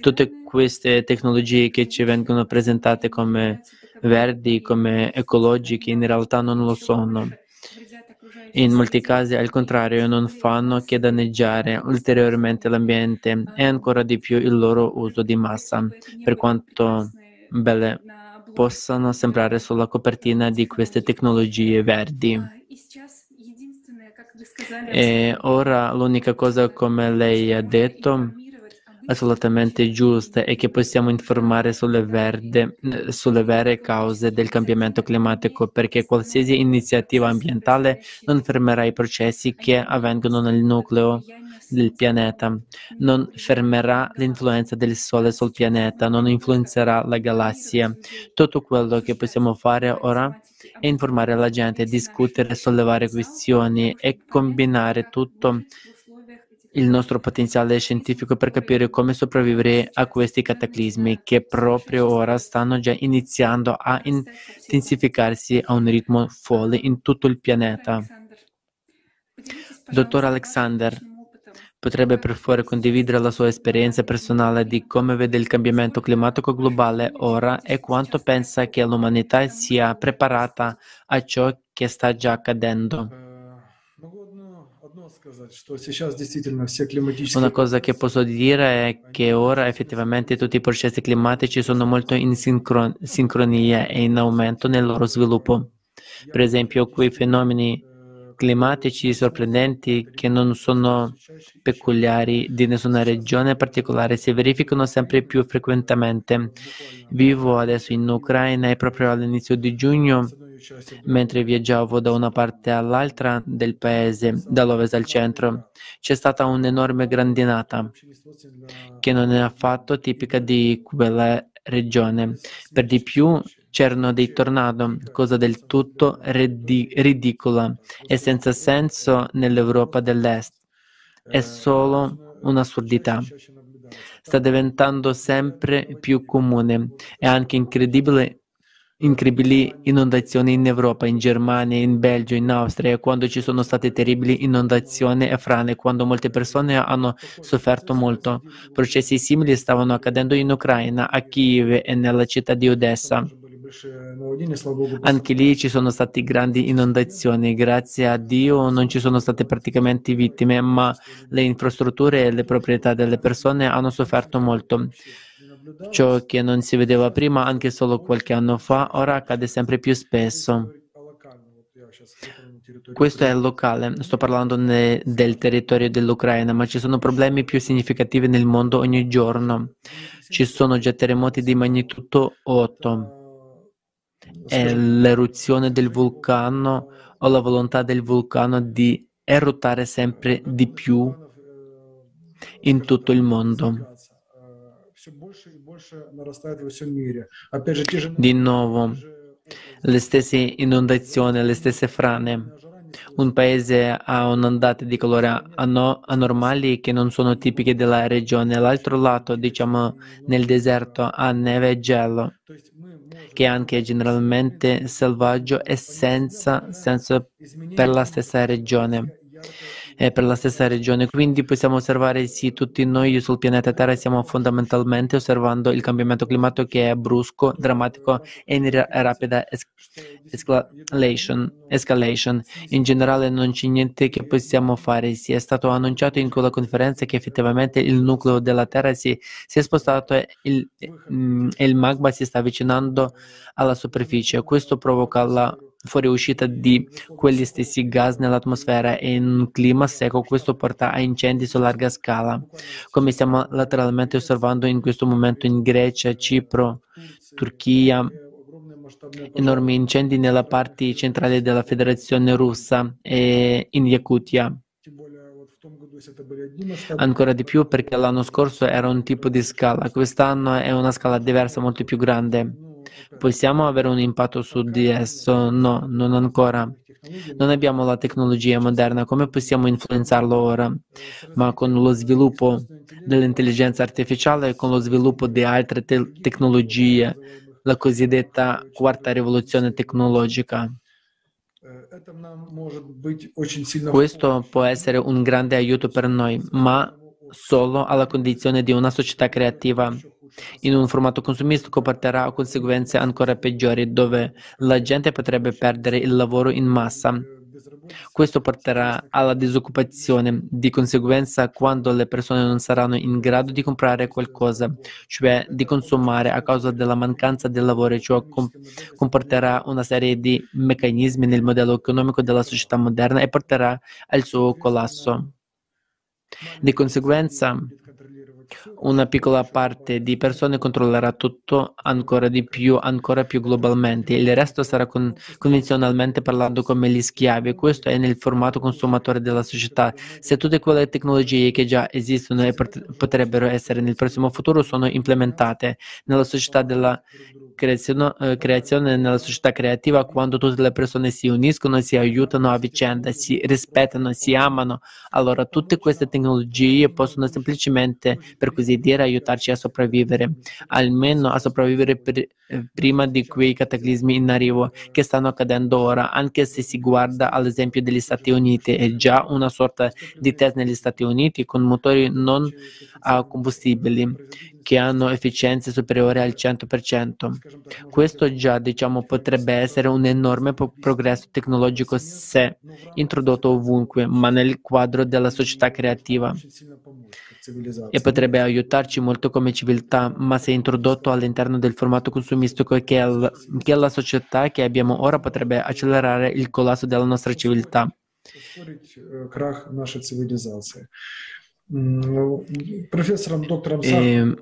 Speaker 2: Tutte queste tecnologie che ci vengono presentate come verdi, come ecologiche, in realtà non lo sono. In molti casi, al contrario, non fanno che danneggiare ulteriormente l'ambiente e ancora di più il loro uso di massa, per quanto belle possano sembrare sulla copertina di queste tecnologie verdi. E ora l'unica cosa, come lei ha detto, assolutamente giusta è che possiamo informare sulle, verde, sulle, vere cause del cambiamento climatico perché qualsiasi iniziativa ambientale non fermerà i processi che avvengono nel nucleo del pianeta, non fermerà l'influenza del Sole sul pianeta, non influenzerà la galassia. Tutto quello che possiamo fare ora è informare la gente, discutere, sollevare questioni e combinare tutto il nostro potenziale scientifico per capire come sopravvivere a questi cataclismi che proprio ora stanno già iniziando a intensificarsi a un ritmo folle in tutto il pianeta. Dottor Alexander, potrebbe per favore condividere la sua esperienza personale di come vede il cambiamento climatico globale ora e quanto pensa che l'umanità sia preparata a ciò che sta già accadendo? Una cosa che posso dire è che ora effettivamente tutti i processi climatici sono molto in sincron- sincronia e in aumento nel loro sviluppo. Per esempio, quei fenomeni climatici sorprendenti che non sono peculiari di nessuna regione particolare si verificano sempre più frequentemente. Vivo adesso in Ucraina e proprio all'inizio di giugno, mentre viaggiavo da una parte all'altra del paese, dall'ovest al centro, c'è stata un'enorme grandinata che non è affatto tipica di quella regione. Per di più c'erano dei tornado, cosa del tutto ridi- ridicola e senza senso nell'Europa dell'Est. È solo un'assurdità. Sta diventando sempre più comune e anche incredibile incredibili inondazioni in Europa, in Germania, in Belgio, in Austria, quando ci sono state terribili inondazioni e frane, quando molte persone hanno sofferto molto. Processi simili stavano accadendo in Ucraina, a Kiev e nella città di Odessa. Anche lì ci sono state grandi inondazioni, grazie a Dio non ci sono state praticamente vittime, ma le infrastrutture e le proprietà delle persone hanno sofferto molto. Ciò che non si vedeva prima, anche solo qualche anno fa, ora accade sempre più spesso. Questo è locale, sto parlando ne, del territorio dell'Ucraina, ma ci sono problemi più significativi nel mondo ogni giorno. Ci sono già terremoti di magnitudo 8 è l'eruzione del vulcano o la volontà del vulcano di eruttare sempre di più in tutto il mondo. Di nuovo, le stesse inondazioni, le stesse frane. Un paese ha un'ondata di calore anormali che non sono tipiche della regione. All'altro lato, diciamo nel deserto, ha neve e gelo che è anche generalmente selvaggio e senza senso per la stessa regione. E per la stessa regione. Quindi possiamo osservare sì, tutti noi sul pianeta Terra stiamo fondamentalmente osservando il cambiamento climatico che è brusco, drammatico e in rapida escalation. escalation. In generale non c'è niente che possiamo fare. Si è stato annunciato in quella conferenza che effettivamente il nucleo della Terra si, si è spostato e il, mm, il magma si sta avvicinando alla superficie. Questo provoca la fuoriuscita di quegli stessi gas nell'atmosfera e in un clima secco questo porta a incendi su larga scala, come stiamo lateralmente osservando in questo momento in Grecia, Cipro, Turchia, enormi incendi nella parte centrale della Federazione russa e in Yakutia. Ancora di più perché l'anno scorso era un tipo di scala, quest'anno è una scala diversa, molto più grande. Possiamo avere un impatto su di esso? No, non ancora. Non abbiamo la tecnologia moderna, come possiamo influenzarlo ora? Ma con lo sviluppo dell'intelligenza artificiale e con lo sviluppo di altre te- tecnologie, la cosiddetta quarta rivoluzione tecnologica. Questo può essere un grande aiuto per noi, ma solo alla condizione di una società creativa in un formato consumistico porterà a conseguenze ancora peggiori, dove la gente potrebbe perdere il lavoro in massa. Questo porterà alla disoccupazione, di conseguenza quando le persone non saranno in grado di comprare qualcosa, cioè di consumare a causa della mancanza di lavoro, ciò comporterà una serie di meccanismi nel modello economico della società moderna e porterà al suo collasso. Di conseguenza, una piccola parte di persone controllerà tutto ancora di più, ancora più globalmente. Il resto sarà con, convenzionalmente parlando come gli schiavi. Questo è nel formato consumatore della società. Se tutte quelle tecnologie che già esistono e potrebbero essere nel prossimo futuro sono implementate nella società della creazione, eh, creazione nella società creativa, quando tutte le persone si uniscono, si aiutano a vicenda, si rispettano, si amano, allora tutte queste tecnologie possono semplicemente per così dire, aiutarci a sopravvivere, almeno a sopravvivere per, eh, prima di quei cataclismi in arrivo che stanno accadendo ora, anche se si guarda all'esempio degli Stati Uniti, è già una sorta di test negli Stati Uniti con motori non a combustibili che hanno efficienze superiori al 100%. Questo già diciamo, potrebbe essere un enorme pro- progresso tecnologico se introdotto ovunque, ma nel quadro della società creativa. E potrebbe aiutarci molto come civiltà, ma se introdotto all'interno del formato consumistico che è, l- che è la società che abbiamo ora potrebbe accelerare il collasso della nostra civiltà.
Speaker 9: Ну, профессором, доктором
Speaker 2: эм,
Speaker 9: Сахаровым.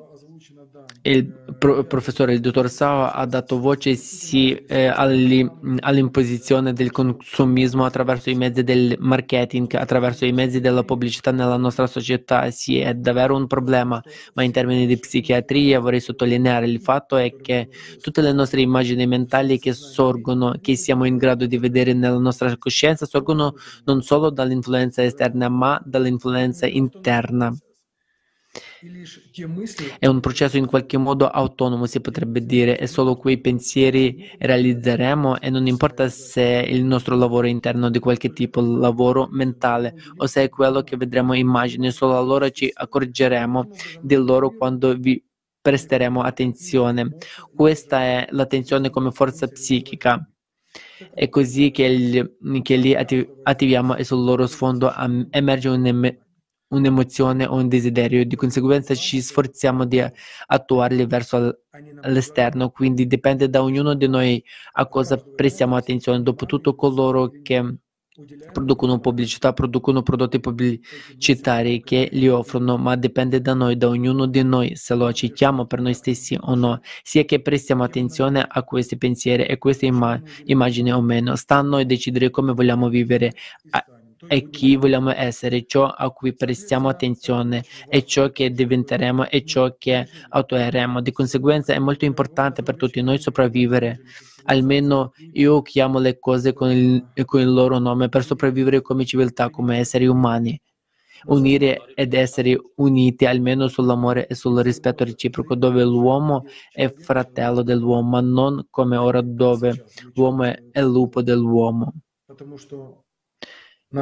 Speaker 2: Il pro- professore, il dottor Sao, ha dato voce sì eh, alli- all'imposizione del consumismo attraverso i mezzi del marketing, attraverso i mezzi della pubblicità nella nostra società. Sì, è davvero un problema, ma in termini di psichiatria vorrei sottolineare il fatto che tutte le nostre immagini mentali che sorgono, che siamo in grado di vedere nella nostra coscienza, sorgono non solo dall'influenza esterna, ma dall'influenza interna. È un processo in qualche modo autonomo, si potrebbe dire, e solo quei pensieri realizzeremo e non importa se il nostro lavoro è interno di qualche tipo, lavoro mentale, o se è quello che vedremo immagini, solo allora ci accorgeremo di loro quando vi presteremo attenzione. Questa è l'attenzione come forza psichica. È così che, il- che li atti- attiviamo e sul loro sfondo emerge un'em- un'emozione o un desiderio e di conseguenza ci sforziamo di attuarli verso l'esterno, quindi dipende da ognuno di noi a cosa prestiamo attenzione. Dopotutto coloro che producono pubblicità producono prodotti pubblicitari che li offrono, ma dipende da noi, da ognuno di noi, se lo accettiamo per noi stessi o no, sia che prestiamo attenzione a questi pensieri e queste imma- immagini o meno. Sta a noi decidere come vogliamo vivere e chi vogliamo essere, ciò a cui prestiamo attenzione, e ciò che diventeremo, e ciò che attueremo. Di conseguenza è molto importante per tutti noi sopravvivere. Almeno io chiamo le cose con il, con il loro nome per sopravvivere come civiltà, come esseri umani unire ed essere uniti almeno sull'amore e sul rispetto reciproco, dove l'uomo è fratello dell'uomo, ma non come ora dove l'uomo è lupo dell'uomo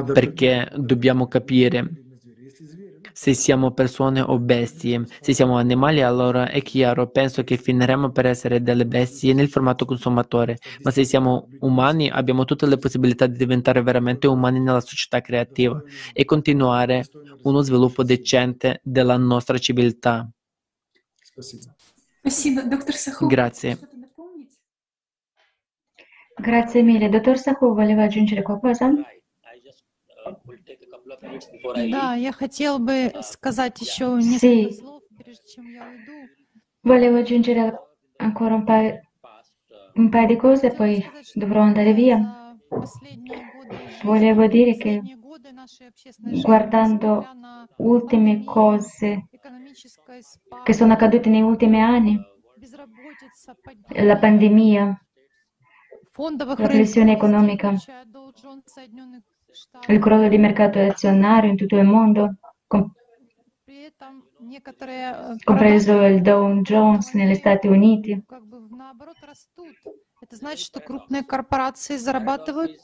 Speaker 2: perché dobbiamo capire se siamo persone o bestie. Se siamo animali, allora è chiaro, penso che finiremo per essere delle bestie nel formato consumatore, ma se siamo umani abbiamo tutte le possibilità di diventare veramente umani nella società creativa e continuare uno sviluppo decente della nostra civiltà. Grazie.
Speaker 4: Grazie mille. Dottor Sahu, voleva aggiungere qualcosa?
Speaker 1: Да, я хотел бы сказать еще
Speaker 4: Sì.
Speaker 1: несколько слов, прежде чем я уйду.
Speaker 4: Volevo aggiungere ancora un paio, un paio di cose, poi dovrò andare via.
Speaker 1: За последние годы жизни,
Speaker 4: Volevo dire che
Speaker 1: последние годы нашей общественной жизни,
Speaker 4: guardando
Speaker 1: несмотря на
Speaker 4: ultime cose
Speaker 1: экономический спад,
Speaker 4: che sono accadute negli ultimi anni,
Speaker 1: безработица,
Speaker 4: la
Speaker 1: падение
Speaker 4: pandemia,
Speaker 1: фондовых
Speaker 4: la
Speaker 1: рынков,
Speaker 4: flessione
Speaker 1: везде,
Speaker 4: economica, il crollo di mercato azionario in tutto il mondo, compreso il Dow Jones negli Stati Uniti.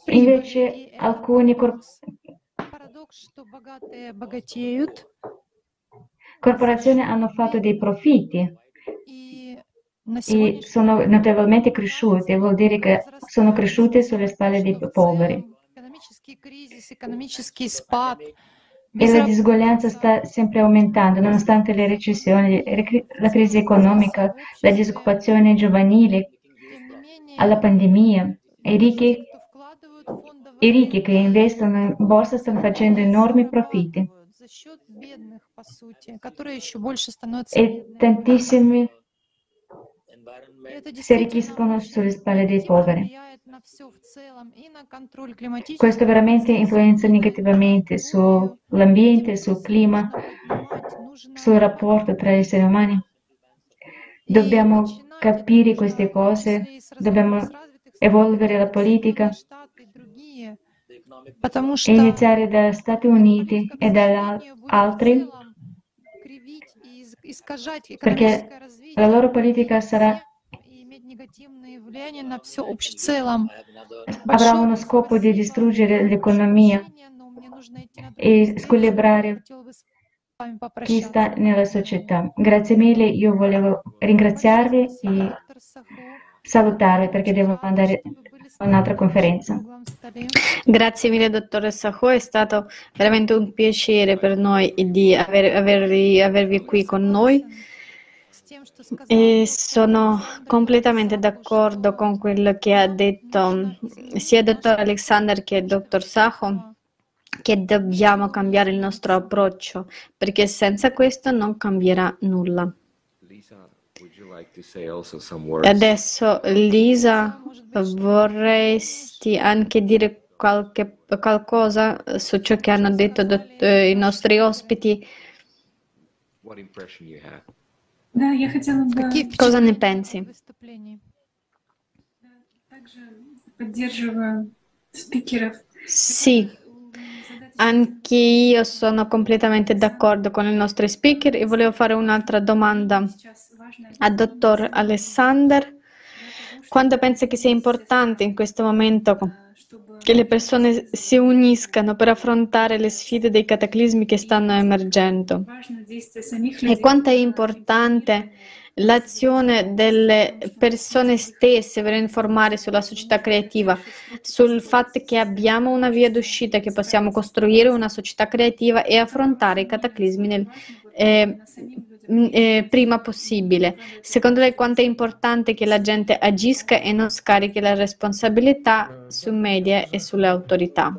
Speaker 4: Invece alcune cor- corporazioni hanno fatto dei profitti e sono notevolmente cresciute, vuol dire che sono cresciute sulle spalle dei poveri. E la disuguaglianza sta sempre aumentando, nonostante le recessioni, la crisi economica, la disoccupazione giovanile, alla pandemia. I ricchi, I ricchi che investono in borsa stanno facendo enormi profitti. E tantissimi si arricchiscono sulle spalle dei poveri. Questo veramente influenza negativamente sull'ambiente, sul clima, sul rapporto tra gli esseri umani. Dobbiamo capire queste cose, dobbiamo evolvere la politica e iniziare dagli Stati Uniti e da altri, perché la loro politica sarà
Speaker 1: негативные влияния на все общее в целом.
Speaker 4: avrà
Speaker 1: Большое
Speaker 4: uno scopo di
Speaker 1: спасибо
Speaker 4: distruggere
Speaker 1: за
Speaker 4: l'economia
Speaker 1: общение, но мне нужно идти на
Speaker 4: e
Speaker 1: другую встречу.
Speaker 4: squilibrare
Speaker 1: Хотела бы
Speaker 4: chi sta nella società. Grazie mille, io volevo ringraziarvi e salutarvi perché devo andare a un'altra conferenza.
Speaker 3: Grazie mille, dottoressa Ho, è stato veramente un piacere per noi di aver, avervi, avervi qui con noi. E sono completamente d'accordo con quello che ha detto sia il dottor Alexander che il dottor Saho, che dobbiamo cambiare il nostro approccio, perché senza questo non cambierà nulla. Adesso, Lisa, vorresti anche dire qualche, qualcosa su ciò che hanno detto dott- i nostri ospiti?
Speaker 6: Да, я хотела бы...
Speaker 3: Cosa ne pensi?
Speaker 6: Также поддерживаю спикеров.
Speaker 3: Sì, anche io sono completamente d'accordo con i nostri speaker e volevo fare un'altra domanda al dottor Alessander. Quando pensa che sia importante in questo momento che le persone si uniscano per affrontare le sfide dei cataclismi che stanno emergendo? E quanto è importante l'azione delle persone stesse per informare sulla società creativa, sul fatto che abbiamo una via d'uscita, che possiamo costruire una società creativa e affrontare i cataclismi nel, eh, eh, prima possibile. Secondo lei quanto è importante che la gente agisca e non scarichi la responsabilità sui media e sulle autorità?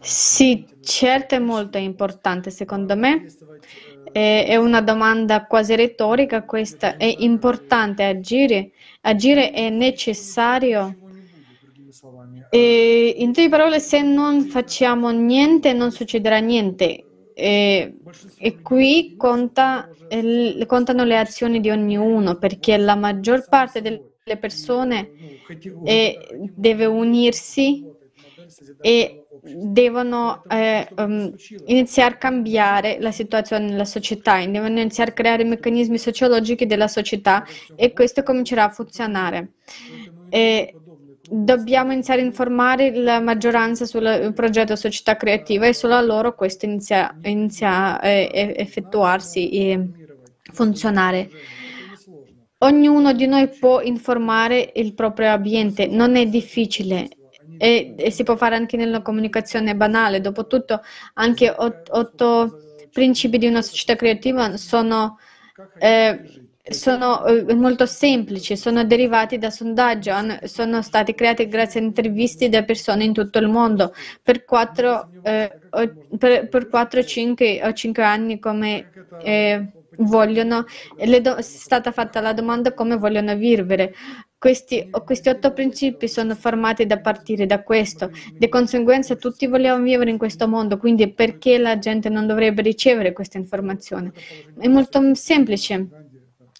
Speaker 3: Sì, certo è molto importante secondo me. È una domanda quasi retorica questa. È importante agire, agire è necessario. E, in due parole, se non facciamo niente, non succederà niente. E, e qui conta, eh, contano le azioni di ognuno, perché la maggior parte delle persone eh, deve unirsi e devono eh, um, iniziare a cambiare la situazione nella società, devono iniziare a creare meccanismi sociologici della società e questo comincerà a funzionare. E dobbiamo iniziare a informare la maggioranza sul progetto società creativa e solo a loro questo inizia, inizia a effettuarsi e funzionare. Ognuno di noi può informare il proprio ambiente, non è difficile, e, e, si può fare anche nella comunicazione banale. Dopotutto, anche otto, otto principi di una società creativa sono, eh, sono eh, molto semplici, sono derivati da sondaggio, sono stati creati grazie a interviste da persone in tutto il mondo per 4, eh, per, per 4 5 o 5 anni come eh, vogliono, do- è stata fatta la domanda come vogliono vivere. Questi, questi, otto principi sono formati da partire da questo. Di conseguenza tutti vogliamo vivere in questo mondo, quindi perché la gente non dovrebbe ricevere questa informazione? È molto semplice.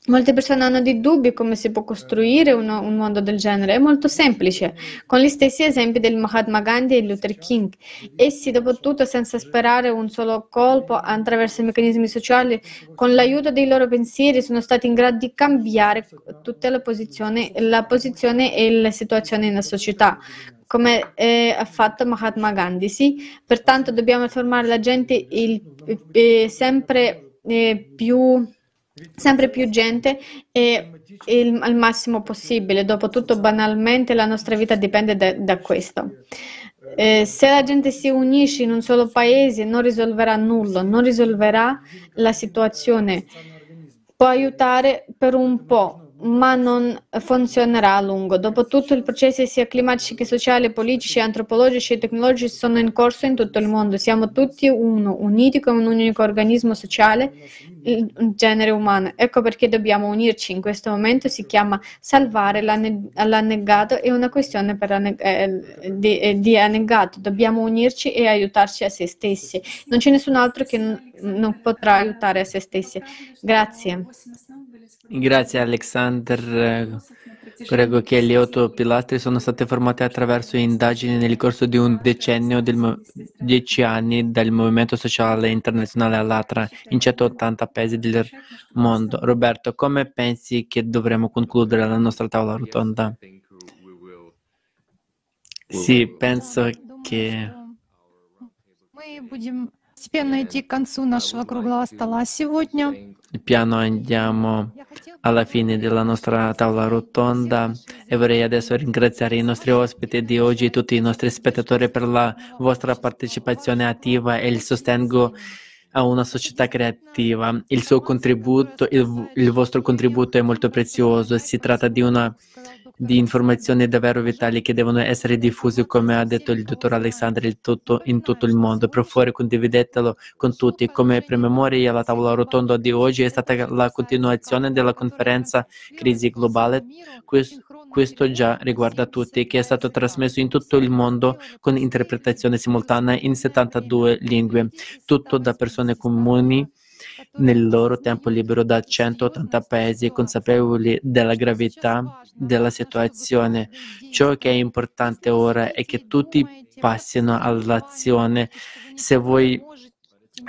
Speaker 3: Molte persone hanno dei dubbi come si può costruire uno, un mondo del genere. È molto semplice, con gli stessi esempi del Mahatma Gandhi e Luther King. Essi, dopo tutto, senza sperare un solo colpo, attraverso i meccanismi sociali, con l'aiuto dei loro pensieri, sono stati in grado di cambiare tutta la posizione, la posizione e la situazione nella società come eh, ha fatto Mahatma Gandhi. Sì? Pertanto dobbiamo informare la gente il, eh, sempre eh, più sempre più gente e il, al massimo possibile. Dopotutto, banalmente, la nostra vita dipende da, da questo. Eh, se la gente si unisce in un solo paese, non risolverà nulla, non risolverà la situazione. Può aiutare per un po', ma non funzionerà a lungo. Dopotutto, i processi sia climatici che sociali, politici, antropologici e tecnologici sono in corso in tutto il mondo. Siamo tutti uno, uniti come un unico organismo sociale, genere umano. Ecco perché dobbiamo unirci in questo momento. Si chiama salvare l'annegato, è una questione anne- eh, di, eh, di, annegato. Dobbiamo unirci e aiutarci a se stessi. Non c'è nessun altro che n- non potrà aiutare a se stessi. Grazie.
Speaker 2: Grazie Alexander. Prego che le otto pilastri sono state formate attraverso indagini nel corso di un decennio, del, dieci anni, dal movimento sociale internazionale all'ATRA in 180 paesi del mondo. Roberto, come pensi che dovremmo concludere la nostra tavola rotonda? Sì, penso che
Speaker 1: постепенно идти к концу нашего круглого стола сегодня.
Speaker 2: Piano andiamo alla fine della nostra tavola rotonda e vorrei adesso ringraziare i nostri ospiti di oggi e tutti i nostri spettatori per la vostra partecipazione attiva e il sostegno a una società creativa. Il suo contributo, il, il vostro contributo è molto prezioso. Si tratta di una di informazioni davvero vitali che devono essere diffuse, come ha detto il dottor Alexander, in tutto, il mondo. Per favore, condividetelo con tutti. Come promemoria, la tavola rotonda di oggi è stata la continuazione della conferenza Crisi Globale. Questo già riguarda tutti, che è stato trasmesso in tutto il mondo con interpretazione simultanea in 72 lingue, tutto da persone comuni nel loro tempo libero da 180 paesi consapevoli della gravità della situazione. Ciò che è importante ora è che tutti passino all'azione. Se voi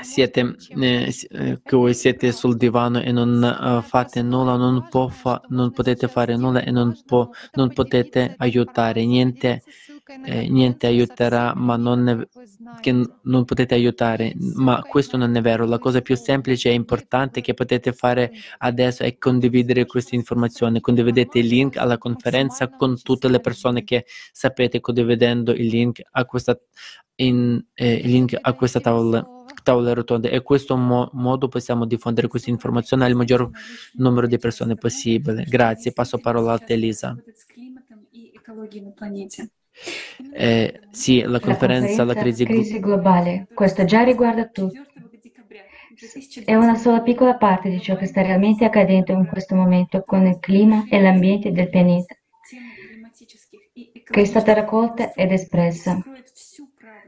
Speaker 2: siete, eh, eh, che voi siete sul divano e non uh, fate nulla, non, fa, non, potete fare nulla e non, po, non potete aiutare, niente, eh, niente aiuterà, ma non, è, che non potete aiutare, ma questo non è vero. La cosa più semplice e importante che potete fare adesso è condividere queste informazioni. Condividete il link alla conferenza con tutte le persone che sapete, condividendo il link a questa, in, eh, link a questa tavola tavole rotonde e in questo mo- modo possiamo diffondere questa informazione al maggior numero di persone possibile. Grazie, passo parola a te Elisa. Eh, sì, la conferenza, la, crisi,
Speaker 4: crisi globale, questo già riguarda tutti. È una sola piccola parte di ciò che sta realmente accadendo in questo momento con il clima e l'ambiente del pianeta, che è stata raccolta ed espressa.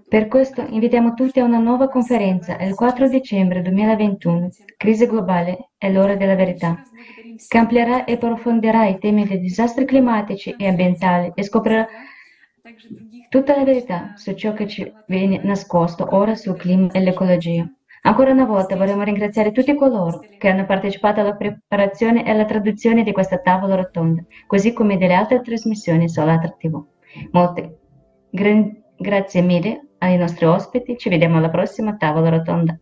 Speaker 4: Per questo invitiamo tutti a una nuova conferenza il 4 dicembre 2021, Crisi globale è l'ora della verità, che amplierà e approfondirà i temi dei disastri climatici e ambientali e scoprirà tutta la verità su ciò che ci viene nascosto ora sul clima e l'ecologia. Ancora una volta vorremmo ringraziare tutti coloro che hanno partecipato alla preparazione e alla traduzione di questa tavola rotonda, così come delle altre trasmissioni su Alatra TV. Molte grazie mille ai nostri ospiti, ci vediamo alla prossima tavola rotonda.